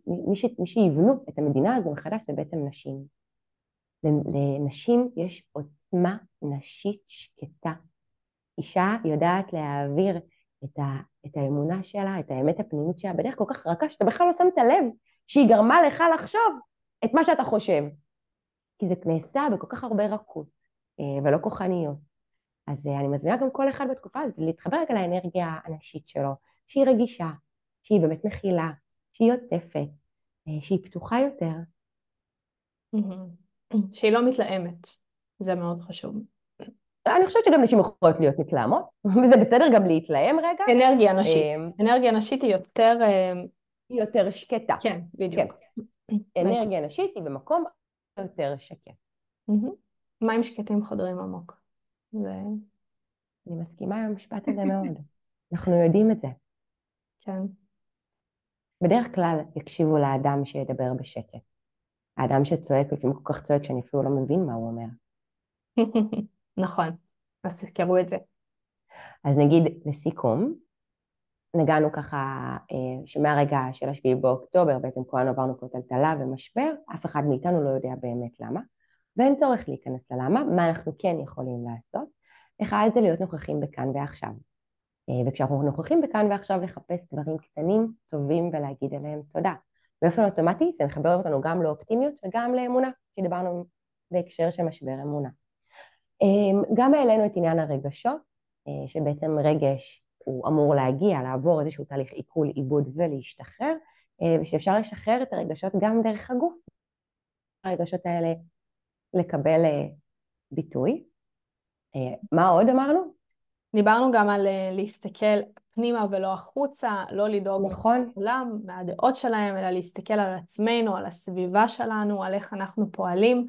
מי ש... מי שיבנו את המדינה הזו מחדש זה בעצם נשים. לנשים יש עוצמה נשית שקטה. אישה יודעת להעביר את, ה... את האמונה שלה, את האמת הפנימית שלה, בדרך כל כך רכה שאתה בכלל לא שמת לב שהיא גרמה לך לחשוב את מה שאתה חושב. כי זה נעשה בכל כך הרבה רכות אה, ולא כוחניות. אז אה, אני מזמינה גם כל אחד בתקופה הזאת להתחבר רגע לאנרגיה הנשית שלו, שהיא רגישה, שהיא באמת מכילה, שהיא עוטפת, אה, שהיא פתוחה יותר. שהיא לא מתלהמת, זה מאוד חשוב. אני חושבת שגם נשים יכולות להיות מתלהמות, וזה בסדר גם להתלהם רגע. אנרגיה נשית. אנרגיה נשית היא יותר... היא יותר שקטה. כן, בדיוק. כן. אנרגיה נשית היא במקום יותר שקט. מים שקטים חודרים עמוק. זה... אני מסכימה עם המשפט הזה מאוד. אנחנו יודעים את זה. כן. בדרך כלל יקשיבו לאדם שידבר בשקט. האדם שצועק, לפעמים כל כך צועק שאני אפילו לא מבין מה הוא אומר. נכון, אז תזכרו את זה. אז נגיד לסיכום, נגענו ככה אה, שמהרגע של השביעי באוקטובר בעצם כולנו עברנו פה טלטלה ומשבר, אף אחד מאיתנו לא יודע באמת למה, ואין צורך להיכנס ללמה, מה אנחנו כן יכולים לעשות. אחד זה להיות נוכחים בכאן ועכשיו. אה, וכשאנחנו נוכחים בכאן ועכשיו לחפש דברים קטנים, טובים ולהגיד עליהם תודה. באופן אוטומטי זה מחבר אותנו גם לאופטימיות וגם לאמונה. שדיברנו בהקשר של משבר אמונה. אמ, גם העלינו את עניין הרגשות, אה, שבעצם רגש הוא אמור להגיע, לעבור איזשהו תהליך עיכול, עיבוד ולהשתחרר, אה, ושאפשר לשחרר את הרגשות גם דרך הגוף. הרגשות האלה לקבל ביטוי. מה עוד אמרנו? דיברנו גם על להסתכל פנימה ולא החוצה, לא לדאוג נכון. לכולם, מהדעות שלהם, אלא להסתכל על עצמנו, על הסביבה שלנו, על איך אנחנו פועלים.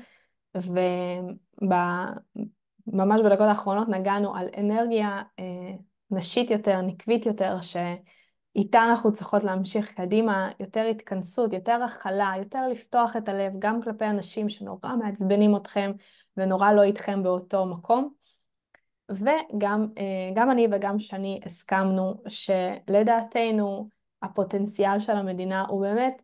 וממש בדקות האחרונות נגענו על אנרגיה אה, נשית יותר, נקבית יותר, שאיתה אנחנו צריכות להמשיך קדימה, יותר התכנסות, יותר הכלה, יותר לפתוח את הלב, גם כלפי אנשים שנורא מעצבנים אתכם ונורא לא איתכם באותו מקום. וגם אה, אני וגם שני הסכמנו שלדעתנו הפוטנציאל של המדינה הוא באמת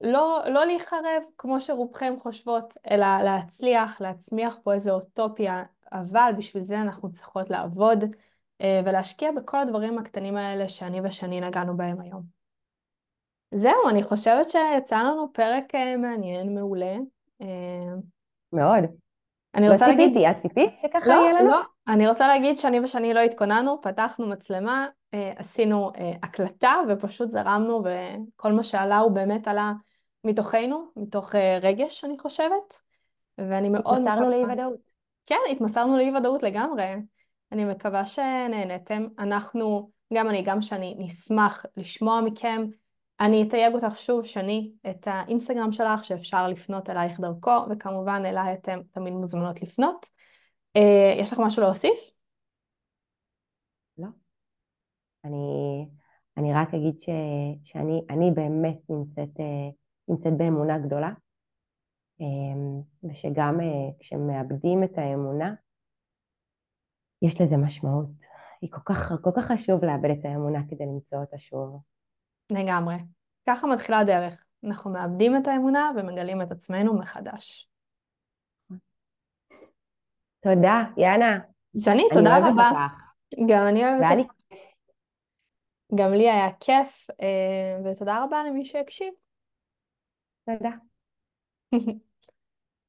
לא, לא להיחרב כמו שרובכם חושבות, אלא להצליח, להצמיח פה איזו אוטופיה, אבל בשביל זה אנחנו צריכות לעבוד אה, ולהשקיע בכל הדברים הקטנים האלה שאני ושני נגענו בהם היום. זהו, אני חושבת שיצא לנו פרק אה, מעניין, מעולה. מאוד. אני לא רוצה ציפיתי, להגיד... את ציפית שככה לא, יהיה לנו? לא, אני רוצה להגיד שאני ושני לא התכוננו, פתחנו מצלמה, אה, עשינו אה, הקלטה ופשוט זרמנו וכל מה שעלה הוא באמת עלה מתוכנו, מתוך אה, רגש אני חושבת, ואני מאוד... התמסרנו לאי ודאות. כן, התמסרנו לאי ודאות לגמרי. אני מקווה שנהנתם. אנחנו, גם אני, גם שאני, נשמח לשמוע מכם. אני אתייג אותך שוב, שני, את האינסטגרם שלך, שאפשר לפנות אלייך דרכו, וכמובן אליי אתם תמיד מוזמנות לפנות. אה, יש לך משהו להוסיף? לא. אני, אני רק אגיד ש, שאני אני באמת נמצאת, אה, נמצאת באמונה גדולה, אה, ושגם כשמאבדים את האמונה, יש לזה משמעות. היא כל כך, כל כך חשוב לאבד את האמונה כדי למצוא אותה שוב. לגמרי. ככה מתחילה הדרך. אנחנו מאבדים את האמונה ומגלים את עצמנו מחדש. תודה, יאנה. שני, תודה רבה. גם אני אוהבת אותך. גם לי היה כיף, אה, ותודה רבה למי שהקשיב. תודה.